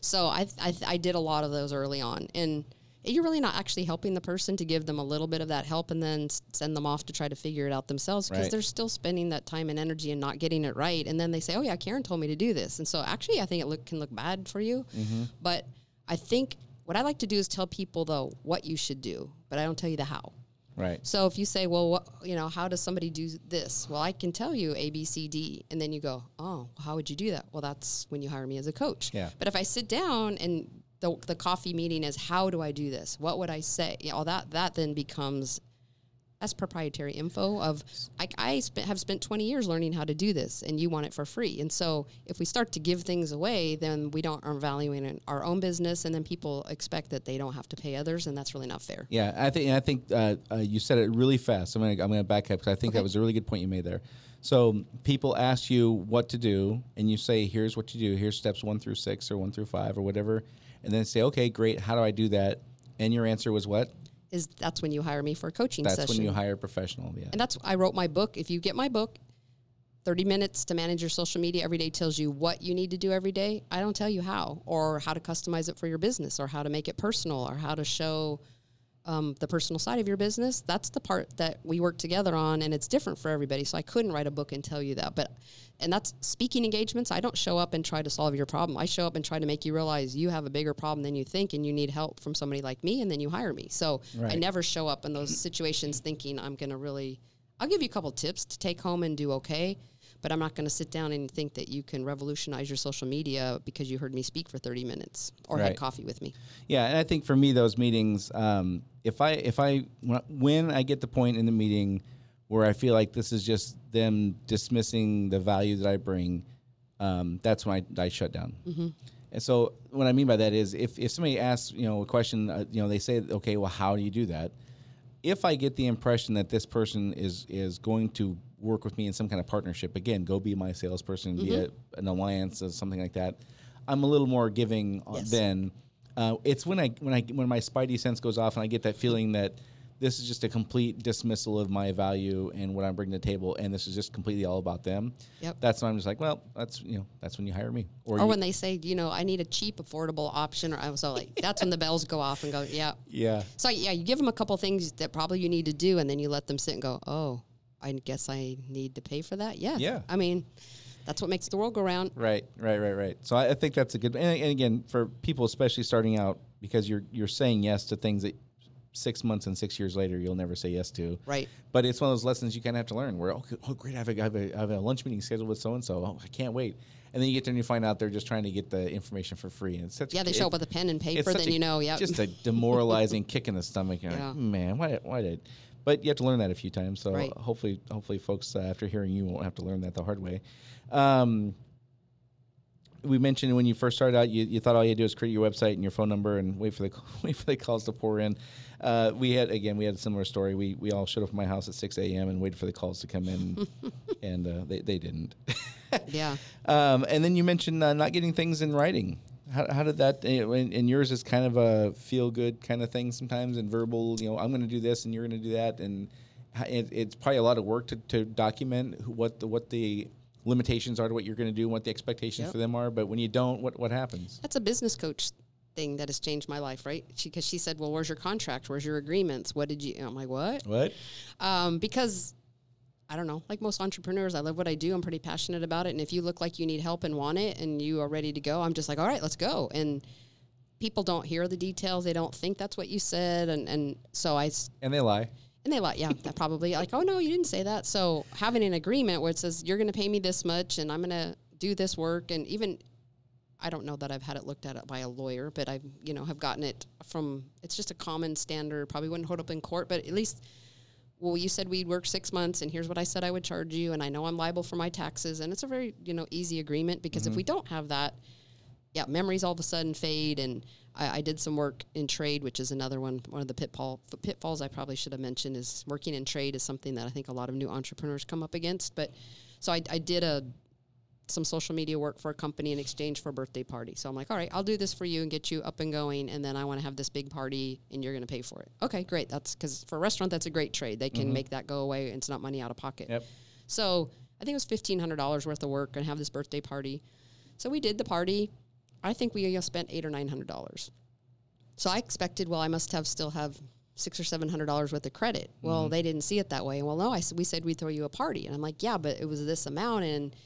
C: So I, I I did a lot of those early on, and you're really not actually helping the person to give them a little bit of that help and then send them off to try to figure it out themselves because
B: Right.
C: they're still spending that time and energy and not getting it right. And then they say, "Oh yeah, Karen told me to do this," and so actually I think it look, can look bad for you. Mm-hmm. But I think what I like to do is tell people though what you should do, but I don't tell you the how.
B: Right.
C: So if you say, well, what, you know, how does somebody do this? Well, I can tell you A, B, C, D, and then you go, oh, how would you do that? Well, that's when you hire me as a coach.
B: Yeah.
C: But if I sit down and the, the coffee meeting is, how do I do this? What would I say? You know, that that then becomes that's proprietary info of I, I have spent 20 years learning how to do this and you want it for free and so if we start to give things away then we don't are valuing our own business and then people expect that they don't have to pay others and that's really not fair
B: Yeah, I think I think uh, uh, you said it really fast. I'm gonna I'm gonna back up because I think that was a really good point you made there. So people ask you what to do, and you say, "Here's what you do. Here's steps one through six, or one through five, or whatever," and then say, "Okay, great. How do I do that?" And your answer was what?
C: Is that's when you hire me for a coaching
B: That's
C: session
B: when you hire a professional. Yeah.
C: And that's I wrote my book. If you get my book, 30 minutes to manage your social media every day tells you what you need to do every day. I don't tell you how or how to customize it for your business or how to make it personal or how to show um, the personal side of your business. That's the part that we work together on, and it's different for everybody. So I couldn't write a book and tell you that. But and that's speaking engagements. I don't show up and try to solve your problem. I show up and try to make you realize you have a bigger problem than you think, and you need help from somebody like me, and then you hire me. So I never show up in those situations thinking I'm going to really. I'll give you a couple tips to take home and do okay, but I'm not going to sit down and think that you can revolutionize your social media because you heard me speak for 30 minutes or
B: Right.
C: had coffee with me.
B: Yeah, and I think for me, those meetings, um, if I if I when I- get the point in the meeting where I feel like this is just them dismissing the value that I bring, um, that's when I, I shut down. And so what I mean by that is if, if somebody asks you know a question, uh, you know they say, okay, well, how do you do that? If I get the impression that this person is is going to work with me in some kind of partnership, again, go be my salesperson, be a, an alliance or something like that. I'm a little more giving on
C: Yes.
B: then. Uh, it's when I when I when my spidey sense goes off and I get that feeling that this is just a complete dismissal of my value and what I'm bringing to the table, and this is just completely all about them.
C: Yep.
B: That's when I'm just like, well, that's you know, that's when you hire me,
C: Or
B: you-
C: when they say, you know, I need a cheap, affordable option, or I was all like, (laughs) that's when the bells go off and go, yeah.
B: yeah,
C: So yeah, you give them a couple things that probably you need to do, and then you let them sit and go, oh, I guess I need to pay for that. Yeah.
B: Yeah.
C: I mean, that's what makes the world go round.
B: Right, right, right, right. So I, I think that's a good. And, and again, for people especially starting out, because you're you're saying yes to things that six months and six years later you'll never say yes to.
C: Right.
B: But it's one of those lessons you kind of have to learn. Where oh, oh great, I have a, I have a, I have a lunch meeting scheduled with so and so. Oh, I can't wait. And then you get there and you find out they're just trying to get the information for free. And it's such
C: Yeah, they show up with a pen and paper, then
B: a-
C: you know, yeah.
B: just a demoralizing kick in the stomach. You're (laughs)
C: Yeah.
B: like, man, why, why did? But you have to learn that a few times. So
C: Right.
B: hopefully, hopefully, folks uh, after hearing you won't have to learn that the hard way. Um, we mentioned when you first started out, you, you thought all you had to do was create your website and your phone number and wait for the (laughs) wait for the calls to pour in. Uh, we had again, we had a similar story. We we all showed up at my house at six a.m. and waited for the calls to come in, (laughs) and uh, they they didn't. (laughs)
C: yeah.
B: Um, and then you mentioned uh, not getting things in writing. How, how did that? uh, And and yours is kind of a feel good kind of thing sometimes, and verbal. You know, I'm going to do this, and you're going to do that, and it, it's probably a lot of work to, to document what the what the limitations are to what you're going to do, and what the expectations
C: Yep.
B: for them are. But when you don't, what what happens?
C: That's a business coach thing that has changed my life, right? Because she, said, "Well, where's your contract? Where's your agreements? What did you?" I'm like, "What?"
B: What?
C: Um, because I don't know, like most entrepreneurs, I love what I do. I'm pretty passionate about it, and if you look like you need help and want it, and you are ready to go, I'm just like, "All right, let's go." And people don't hear the details; they don't think that's what you said, and and so I.
B: And they lie.
C: and they lie. yeah, that (laughs) probably like, oh no, you didn't say that. So having an agreement where it says you're going to pay me this much and I'm going to do this work, and even I don't know that I've had it looked at by a lawyer, but I've you know have gotten it from. It's just a common standard. Probably wouldn't hold up in court, but at least well, you said we'd work six months, and here's what I said I would charge you, and I know I'm liable for my taxes, and it's a very you know easy agreement because if mm-hmm. we don't have that, yeah, memories all of a sudden fade. And I, I did some work in trade, which is another one. One of the pitfall pitfalls I probably should have mentioned is working in trade is something that I think a lot of new entrepreneurs come up against. But so I, I did a some social media work for a company in exchange for a birthday party. So I'm like, all right, I'll do this for you and get you up and going, and then I want to have this big party, and you're going to pay for it. Okay, great. That's because for a restaurant, that's a great trade. They can make that go away. And it's not money out of pocket.
B: Yep.
C: So I think it was fifteen hundred dollars worth of work and have this birthday party. So we did the party. I think we uh, spent eight or nine hundred dollars. So I expected, well, I must have still have six or seven hundred dollars worth of credit. Well, they didn't see it that way. Well, no, I we said we'd throw you a party, and I'm like, yeah, but it was this amount, and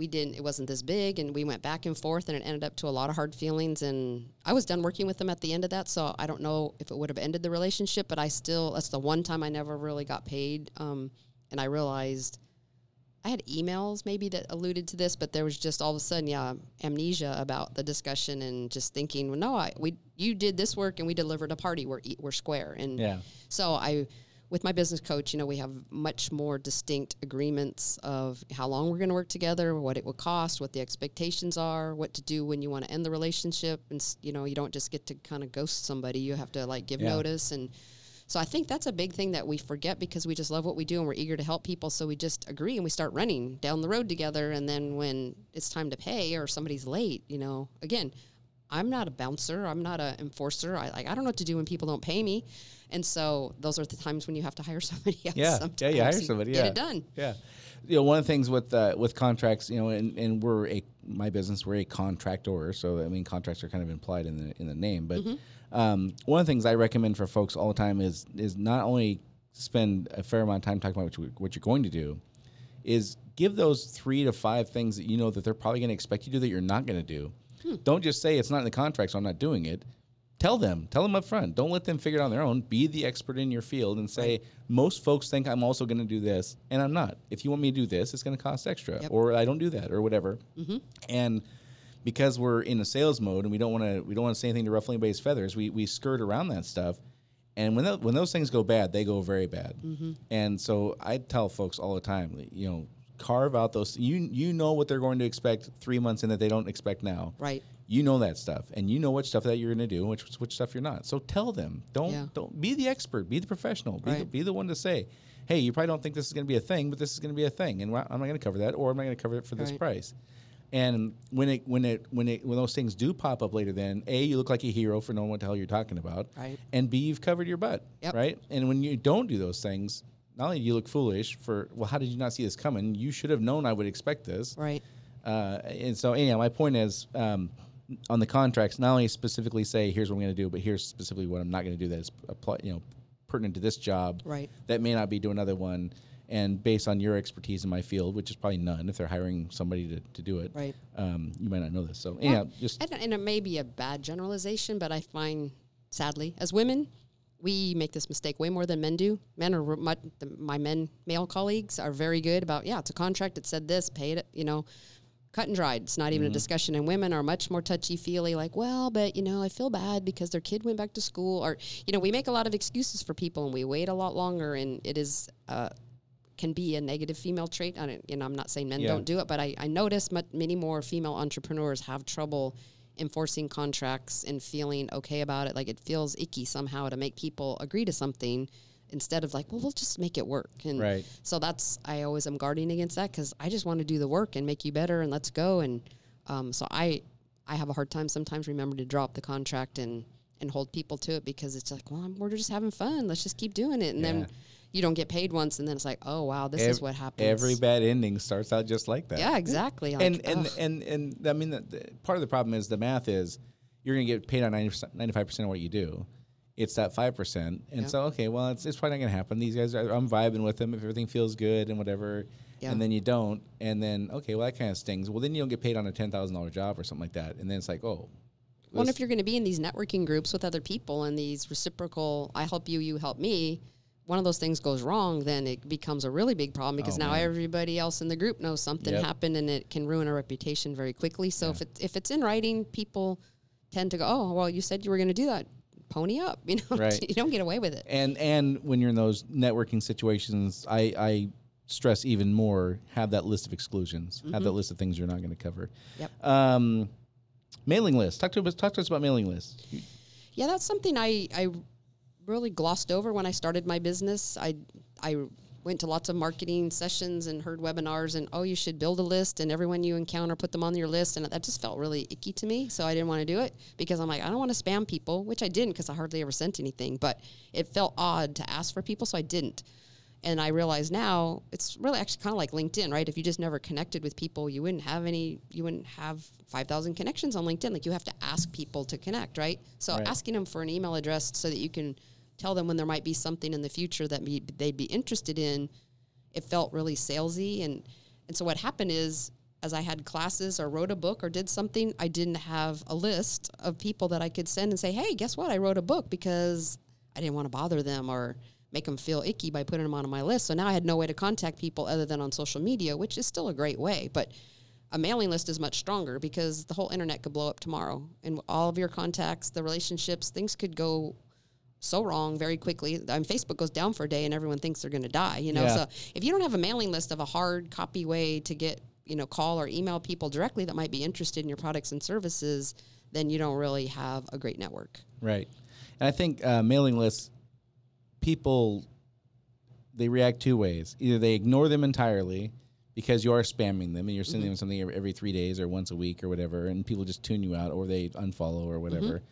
C: we didn't. It wasn't this big, and we went back and forth, and it ended up to a lot of hard feelings. And I was done working with them at the end of that, so I don't know if it would have ended the relationship, but I still that's the one time I never really got paid, um, and I realized. I had emails maybe that alluded to this, but there was just all of a sudden, yeah, amnesia about the discussion and just thinking, well, no, I we you did this work and we delivered a party. We're we're square, and
B: Yeah.
C: so I, with my business coach, you know, we have much more distinct agreements of how long we're going to work together, what it will cost, what the expectations are, what to do when you want to end the relationship, and you know, you don't just get to kind of ghost somebody. You have to like give
B: Yeah.
C: notice and. So I think that's a big thing that we forget because we just love what we do and we're eager to help people. So we just agree and we start running down the road together. And then when it's time to pay or somebody's late, you know, again, I'm not a bouncer. I'm not an enforcer. I like I don't know what to do when people don't pay me, and so those are the times when you have to hire (laughs) somebody else.
B: Yeah, yeah, you hire somebody,
C: Get
B: yeah.
C: it done.
B: Yeah, you know, one of the things with uh, with contracts, you know, and, and we're a my business, we're a contractor, so I mean, contracts are kind of implied in the in the name. But um, one of the things I recommend for folks all the time is is not only spend a fair amount of time talking about what, you, what you're going to do, is give those three to five things that you know that they're probably going to expect you to do that you're not going to do. Don't just say it's not in the contract, so I'm not doing it. Tell them, tell them up front. Don't let them figure it out on their own. Be the expert in your field and say, most folks think I'm also going to do this, and I'm not. If you want me to do this, it's going to cost extra,
C: Yep.
B: or I don't do that, or whatever. Mm-hmm. And because we're in a sales mode and we don't want to, we don't want to say anything to ruffle anybody's feathers. We we skirt around that stuff. And when when those things go bad, they go very bad. Mm-hmm. And so I tell folks all the time, that, you know, carve out those. You you know what they're going to expect three months in that they don't expect now.
C: Right.
B: You know that stuff, and you know what stuff that you're going to do, and which which stuff you're not. So tell them. Don't
C: Yeah.
B: don't be the expert. Be the professional. Be, the, be the one to say, hey, you probably don't think this is going to be a thing, but this is going to be a thing, and I'm not going to cover that, or I'm not going to cover it for this
C: Right.
B: price. And when it when it when it when those things do pop up later, then a you look like a hero for knowing what the hell you're talking about,
C: Right.
B: and b you've covered your butt,
C: Yep.
B: right? And when you don't do those things, not only do you look foolish for well, how did you not see this coming? You should have known I would expect this,
C: Right.
B: uh, and so anyhow, my point is um, on the contracts, not only specifically say here's what I'm going to do, but here's specifically what I'm not going to do that is apply, you know, pertinent to this job.
C: Right.
B: That may not be to another one, and based on your expertise in my field, which is probably none, if they're hiring somebody to, to do it,
C: Right.
B: Um, you might not know this. So anyhow, just
C: And, and it may be a bad generalization, but I find, sadly, as women, we make this mistake way more than men do. Men are the, my men, male colleagues are very good about, yeah, it's a contract. It said this, paid it, you know, cut and dried. It's not even a discussion. And women are much more touchy feely, like, well, but, you know, I feel bad because their kid went back to school. Or, you know, we make a lot of excuses for people and we wait a lot longer. And it is, uh, can be a negative female trait. I you know, I'm not saying men
B: Yeah.
C: don't do it, but I, I notice many more female entrepreneurs have trouble enforcing contracts and feeling okay about it. Like it feels icky somehow to make people agree to something instead of like, well, we'll just make it work. And
B: Right.
C: so that's, I always am guarding against that because I just want to do the work and make you better and let's go. And um, so I, I have a hard time sometimes remember to drop the contract and, and hold people to it because it's like, well, I'm, we're just having fun. Let's just keep doing it. And
B: Yeah.
C: then you don't get paid once. And then it's like, oh, wow, this is what happens.
B: Every bad ending starts out just like that.
C: Yeah, exactly. Like,
B: and and,
C: ugh.
B: and and I mean, the, the, part of the problem is the math is you're going to get paid on 95 percent of what you do. It's that five percent, and
C: Yep.
B: so okay, well, it's, it's probably not going to happen. These guys, are, I'm vibing with them if everything feels good and whatever,
C: Yeah.
B: and then you don't, and then okay, well, that kind of stings. Well, then you don't get paid on a ten thousand dollar job or something like that, and then it's like, oh,
C: Well, if you're going to be in these networking groups with other people and these reciprocal, I help you, you help me, one of those things goes wrong, then it becomes a really big problem because
B: Oh,
C: now
B: man.
C: everybody else in the group knows something
B: Yep.
C: happened and it can ruin a reputation very quickly. So if it if it's in writing, people tend to go, oh, well, you said you were going to do that. pony up. (laughs) You know,
B: Right.
C: you don't get away with it.
B: And and when you're in those networking situations, I, I stress even more have that list of exclusions, have that list of things you're not going to cover.
C: Mm-hmm. Yep.
B: Um, mailing list. Talk to us. Talk to us about mailing lists.
C: Yeah, that's something I, I really glossed over when I started my business. I I went to lots of marketing sessions and heard webinars and oh you should build a list and everyone you encounter put them on your list and that just felt really icky to me so I didn't want to do it because I'm like I don't want to spam people which I didn't because I hardly ever sent anything but it felt odd to ask for people so I didn't and I realize now it's really actually kind of like LinkedIn, right? If you just never connected with people, you wouldn't have any, you wouldn't have 5,000 connections on LinkedIn. Like you have to ask people to connect, right? So
B: Right.
C: asking them for an email address so that you can tell them when there might be something in the future that be, they'd be interested in, it felt really salesy. And, and so what happened is, as I had classes or wrote a book or did something, I didn't have a list of people that I could send and say, hey, guess what? I wrote a book because I didn't want to bother them or make them feel icky by putting them on my list. So now I had no way to contact people other than on social media, which is still a great way. But a mailing list is much stronger because the whole internet could blow up tomorrow and all of your contacts, the relationships, things could go so wrong very quickly. I mean, Facebook goes down for a day and everyone thinks they're going to die, you know?
B: Yeah.
C: So if you don't have a mailing list of a hard copy way to get, you know, call or email people directly that might be interested in your products and services, then you don't really have a great network.
B: Right. And I think uh, mailing lists, people, they react two ways. Either they ignore them entirely because you are spamming them and you're sending them something every, every three days or once a week or whatever, and people just tune you out or they unfollow or whatever.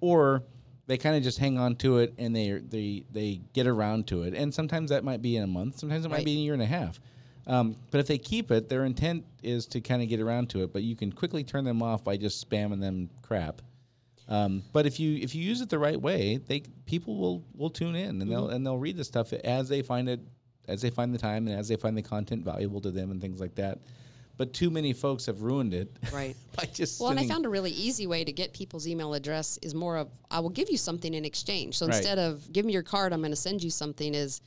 B: Or they kind of just hang on to it and they they they get around to it. And sometimes that might be in a month. Sometimes it might
C: Right.
B: be a year and a half. Um, but if they keep it, their intent is to kind of get around to it. But you can quickly turn them off by just spamming them crap. Um, but if you if you use it the right way, they people will will tune in and they'll and they'll read the stuff as they find it, as they find the time and as they find the content valuable to them and things like that. But too many folks have ruined it
C: Right. (laughs)
B: by just
C: Well, and I found a really easy way to get people's email address is more of I will give you something in exchange. So
B: Right.
C: instead of give me your card, I'm going to send you something. Is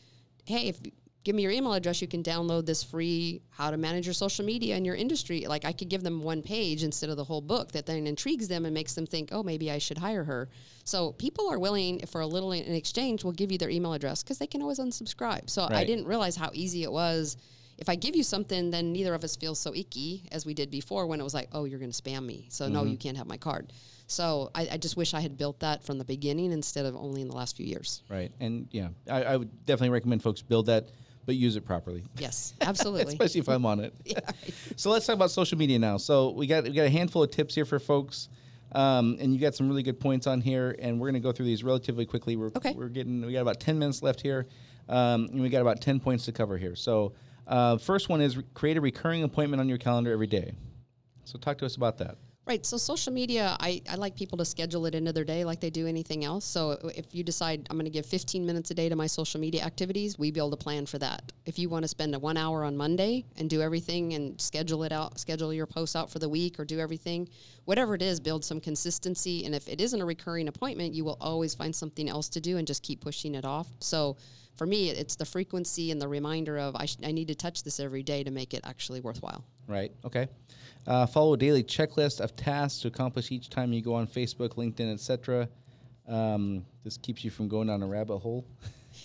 C: hey, if give me your email address, you can download this free how to manage your social media in your industry. Like I could give them one page instead of the whole book that then intrigues them and makes them think, oh, maybe I should hire her. So people are willing for a little in exchange will give you their email address because they can always unsubscribe. So I didn't realize how easy it was. If I give you something, then neither of us feels so icky as we did before when it was like, oh, you're going to spam me. So no, you can't have my card. So I, I just wish I had built that from the beginning instead of only in the last few years.
B: right. And yeah, I, I would definitely recommend folks build that, but use it properly.
C: Yes, (laughs) absolutely.
B: especially if I'm on it. (laughs) Yeah. so let's talk about social media now. So we got we got a handful of tips here for folks, um, and you got some really good points on here, and we're going to go through these relatively quickly. We're
C: Okay.
B: we're getting we got about ten minutes left here, um, and we got about ten points to cover here. So uh, first one is re- create a recurring appointment on your calendar every day. So talk to us about that.
C: Right. So social media, I, I like people to schedule it into their day like they do anything else. So if you decide I'm going to give 15 minutes a day to my social media activities, we build a plan for that. If you want to spend a one hour on Monday and do everything and schedule it out, schedule your posts out for the week or do everything, whatever it is, build some consistency. And if it isn't a recurring appointment, you will always find something else to do and just keep pushing it off. So for me, it's the frequency and the reminder of I, sh- I need to touch this every day to make it actually worthwhile.
B: Right. Okay. Uh, follow a daily checklist of tasks to accomplish each time you go on Facebook, LinkedIn, etc. Um, this keeps you from going down a rabbit hole. (laughs)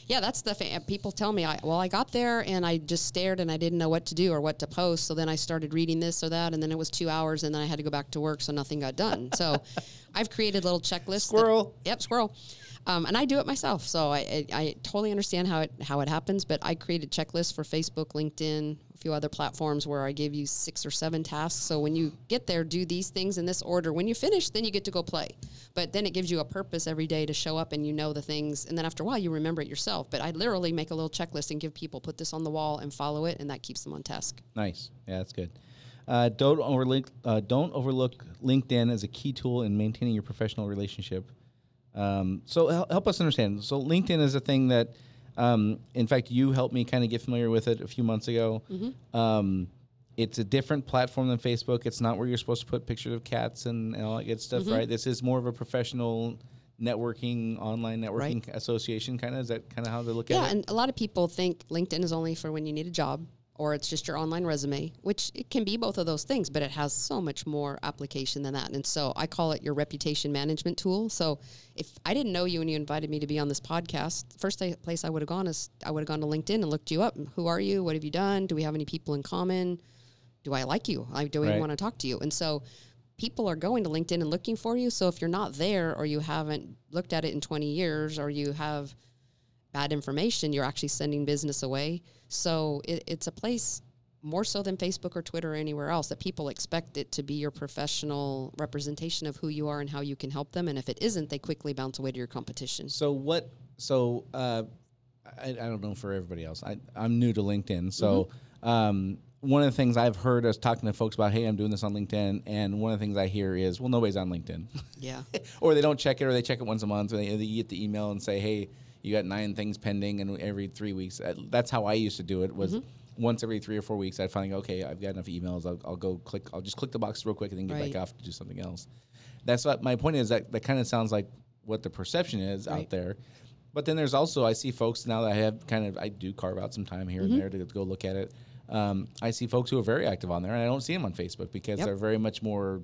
C: Yeah, that's the fa- people tell me. I, well, I got there and I just stared and I didn't know what to do or what to post. So then I started reading this or that, and then it was two hours, and then I had to go back to work, so nothing got done. So (laughs) I've created little checklists. that-
B: Squirrel.
C: yep, squirrel. Um, and I do it myself, so I, I I totally understand how it how it happens. But I created checklists for Facebook, LinkedIn, a few other platforms where I gave you six or seven tasks. So when you get there, do these things in this order. When you finish, then you get to go play. But then it gives you a purpose every day to show up and you know the things. And then after a while, you remember it yourself. But I literally make a little checklist and give people put this on the wall and follow it, and that keeps them on task.
B: Nice. Yeah, that's good. Uh, don't overlook uh, don't overlook LinkedIn as a key tool in maintaining your professional relationship. Um, so help us understand. So LinkedIn is a thing that, um, in fact, you helped me kind of get familiar with it a few months ago. Um, it's a different platform than Facebook. It's not where you're supposed to put pictures of cats and, and all that good stuff, right? This is more of a professional networking, online networking
C: Right.
B: association kind of. Is that kind of how they look
C: Yeah,
B: at it?
C: Yeah, and a lot of people think LinkedIn is only for when you need a job or it's just your online resume, which it can be both of those things, but it has so much more application than that. And so I call it your reputation management tool. So if I didn't know you and you invited me to be on this podcast, first place I would have gone is I would have gone to LinkedIn and looked you up. Who are you? What have you done? Do we have any people in common? Do I like you? I do I
B: Right.
C: want to talk to you? And so people are going to LinkedIn and looking for you. So if you're not there or you haven't looked at it in 20 years or you have bad information, you're actually sending business away. So it, it's a place more so than Facebook or Twitter or anywhere else that people expect it to be your professional representation of who you are and how you can help them. And if it isn't, they quickly bounce away to your competition.
B: So what? So uh, I, I don't know for everybody else. I, I'm new to LinkedIn, so um, one of the things I've heard is talking to folks about, hey, I'm doing this on LinkedIn, and one of the things I hear is, well, nobody's on LinkedIn,
C: Yeah. (laughs)
B: or they don't check it, or they check it once a month, or they, they get the email and say, hey, you got nine things pending, and every three weeks. uh, That's how I used to do it. Was once every three or four weeks, I'd finally go, okay, I've got enough emails. I'll, I'll go click. I'll just click the box real quick and then get
C: Right.
B: back off to do something else. That's what my point is. That that kind of sounds like what the perception is out there. But then there's also I see folks now that I have kind of I do carve out some time here
C: Mm-hmm.
B: and there to go look at it. Um, I see folks who are very active on there, and I don't see them on Facebook because
C: Yep.
B: they're very much more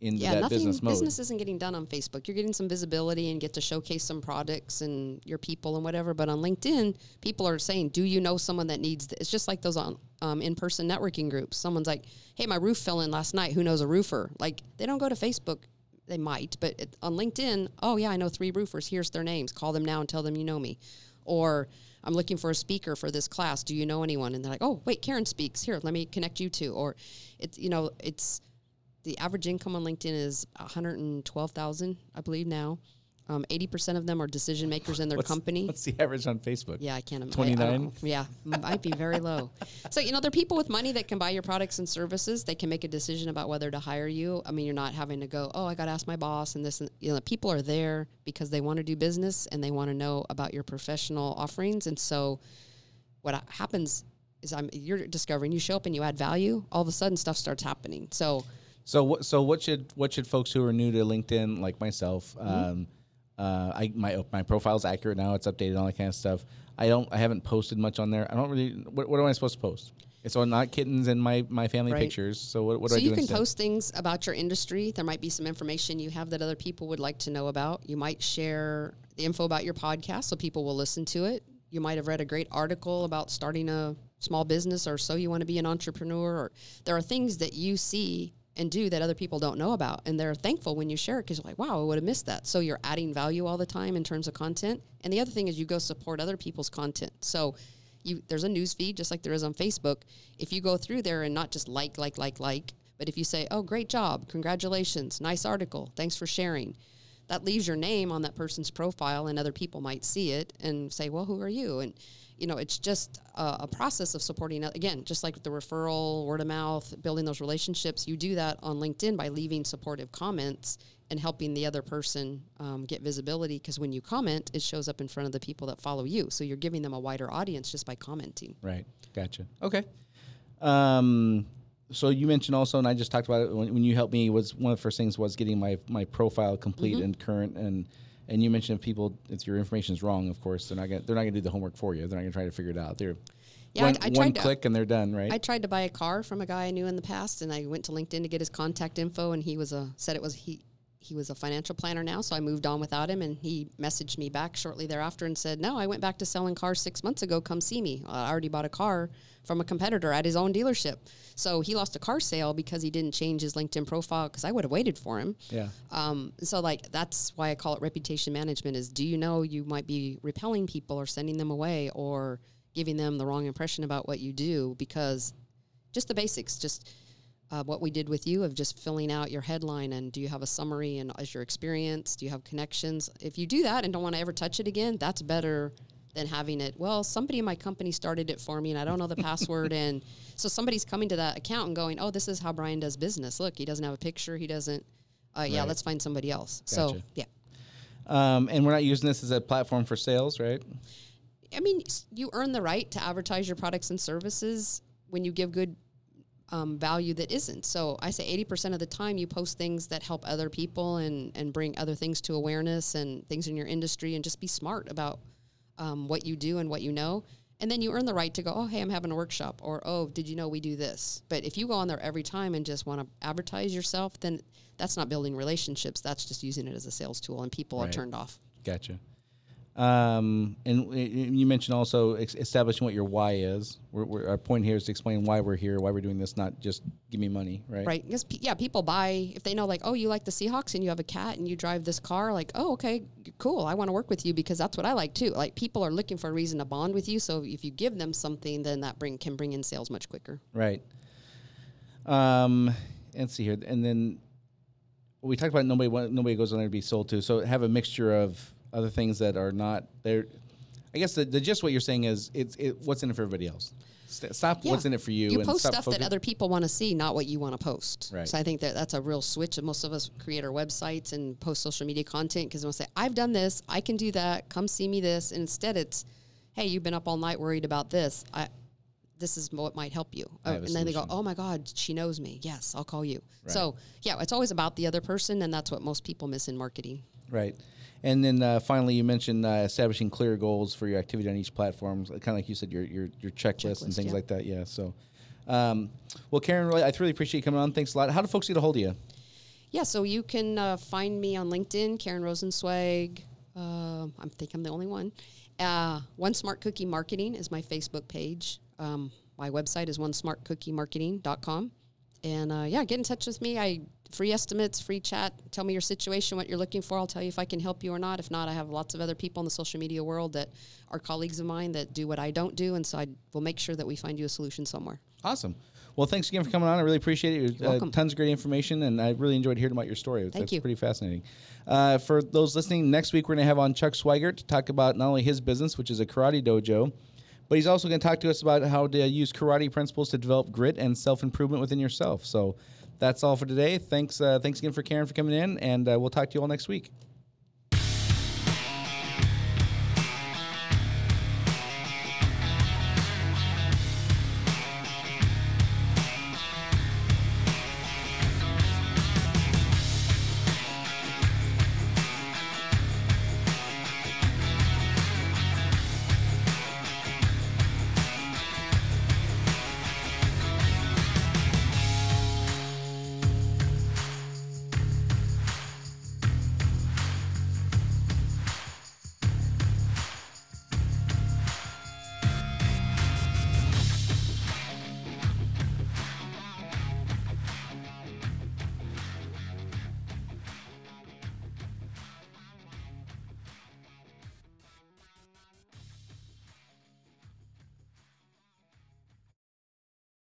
B: into
C: yeah,
B: that
C: nothing
B: business mode.
C: business isn't getting done on Facebook. You're getting some visibility and get to showcase some products and your people and whatever. But on LinkedIn, people are saying, "Do you know someone that needs?" This? It's just like those on um, in-person networking groups. Someone's like, "Hey, my roof fell in last night. Who knows a roofer?" Like they don't go to Facebook. They might, but it, on LinkedIn, oh yeah, I know three roofers. Here's their names. Call them now and tell them you know me. Or I'm looking for a speaker for this class. Do you know anyone? And they're like, oh wait, Karen speaks. Here, let me connect you to. Or it's you know it's the average income on LinkedIn is 112,000, I believe now. Um, 80% of them are decision makers in their
B: What's-
C: company.
B: What's the average on Facebook?
C: Yeah, I can't imagine.
B: 29?
C: Yeah, might be very low. So, you know, there are people with money that can buy your products and services. They can make a decision about whether to hire you. I mean, you're not having to go, oh, I got to ask my boss and this. And, you know, people are there because they want to do business and they want to know about your professional offerings. And so, what happens is I'm you're discovering you show up and you add value. All of a sudden, stuff starts happening. So,
B: So what? So what should what should folks who are new to LinkedIn, like myself,
C: Mm-hmm.
B: um, uh, I my my profile's accurate now. It's updated, all that kind of stuff. I don't. I haven't posted much on there. I don't really. What, what am I supposed to post? So not kittens and my my family
C: Right.
B: pictures. So what? What
C: so
B: do I do
C: you can
B: instead?
C: post things about your industry. There might be some information you have that other people would like to know about. You might share the info about your podcast so people will listen to it. You might have read a great article about starting a small business or so you want to be an entrepreneur or there are things that you see and do that other people don't know about and they're thankful when you share it because you're like wow i would have missed that so you're adding value all the time in terms of content and the other thing is you go support other people's content so you there's a news feed just like there is on Facebook. If you go through there and not just like, like, like, like, but if you say, "Oh, great job, congratulations, nice article, thanks for sharing," that leaves your name on that person's profile, and other people might see it and say, "Well, who are you?" And you know, it's just a, a process of supporting. Again, just like with the referral, word of mouth, building those relationships. You do that on LinkedIn by leaving supportive comments and helping the other person um, get visibility. Because when you comment, it shows up in front of the people that follow you. So you're giving them a wider audience just by commenting.
B: Right. Gotcha. Okay. Um, so you mentioned also, and I just talked about it when, when you helped me. Was one of the first things was getting my my profile complete
C: Mm-hmm.
B: and current, and and you mentioned if people if your information is wrong, of course they're not gonna they're not gonna do the homework for you. They're not gonna try to figure it out. They're
C: Yeah,
B: one,
C: I
B: one
C: tried to-
B: click and they're done. Right.
C: I tried to buy a car from a guy I knew in the past, and I went to LinkedIn to get his contact info, and he was a said it was he he was a financial planner now, so I moved on without him, and he messaged me back shortly thereafter and said, "No, I went back to selling cars six months ago. Come see me. I already bought a car from a competitor at his own dealership." So he lost a car sale because he didn't change his LinkedIn profile because I would have waited for him.
B: yeah.
C: Um, so like that's why I call it reputation management is do you know you might be repelling people or sending them away or giving them the wrong impression about what you do because just the basics, just uh, what we did with you of just filling out your headline and do you have a summary and is your experience? Do you have connections? If you do that and don't want to ever touch it again, that's better than having it. Well, somebody in my company started it for me and I don't know the password. (laughs) And so somebody's coming to that account and going, oh, this is how Brian does business. Look, he doesn't have a picture. He doesn't. Uh, yeah,
B: Right.
C: let's find somebody else. So yeah,
B: Um, and we're not using this as a platform for sales, right?
C: I mean, you earn the right to advertise your products and services when you give good um, value that isn't. So I say 80% of the time you post things that help other people and, and bring other things to awareness and things in your industry and just be smart about um, what you do and what you know. And then you earn the right to go, oh, hey, I'm having a workshop, or oh, did you know we do this? But if you go on there every time and just want to advertise yourself, then that's not building relationships. That's just using it as a sales tool, and people
B: Right.
C: are turned off.
B: Gotcha. Um, and y- you mentioned also ex- establishing what your why is. We're, we're, our point here is to explain why we're here, why we're doing this, not just give me money, right?
C: Right. Because, yeah, people buy, if they know, like, oh, you like the Seahawks and you have a cat and you drive this car, like, oh, okay, cool. I want to work with you because that's what I like too. Like, people are looking for a reason to bond with you. So if you give them something, then that bring can bring in sales much quicker.
B: Right. Um, let's see here, and then we talked about nobody nobody goes on there to be sold to. So have a mixture of other things that are not there. I guess the, the just what you're saying is it's it, what's in it for everybody else. St- stop what's in it for you.
C: You
B: and
C: post stuff
B: focus-
C: that other people want to see, not what you want to post.
B: Right.
C: So I think that that's a real switch. And most of us create our websites and post social media content because we'll say, I've done this, I can do that, come see me this. And instead it's, hey, you've been up all night worried about this. I, this is what might help you.
B: Oh, a
C: and then they go, oh my God, she knows me. Yes, I'll call you.
B: Right.
C: So yeah, it's always about the other person. And that's what most people miss in marketing.
B: Right. And then uh, finally, you mentioned uh, establishing clear goals for your activity on each platform, kind of like you said, your your, your checklist, and things
C: yeah.
B: like that. Yeah. So, um, well, Karen, really, I really appreciate you coming on. Thanks a lot. How do folks get a hold of you?
C: Yeah, so you can uh, find me on LinkedIn, Karen Rosenzweig. Uh, I think I'm the only one. Uh, One Smart Cookie Marketing is my Facebook page. Um, my website is onesmartcookiemarketing.com. And uh, yeah, get in touch with me. I free estimates, free chat. Tell me your situation, what you're looking for. I'll tell you if I can help you or not. If not, I have lots of other people in the social media world that are colleagues of mine that do what I don't do, and so I will make sure that we find you a solution somewhere.
B: Awesome. Well, thanks again for coming on. I really appreciate it. It uh,
C: welcome.
B: tons of great information, and I really enjoyed hearing about your story.
C: Thank
B: That's
C: you.
B: pretty fascinating. Uh, for those listening, next week we're going to have on Chuck Swigert to talk about not only his business, which is a karate dojo, but he's also going to talk to us about how to use karate principles to develop grit and self improvement within yourself. So that's all for today. Thanks, uh, thanks again for Karen for coming in, and uh, we'll talk to you all next week.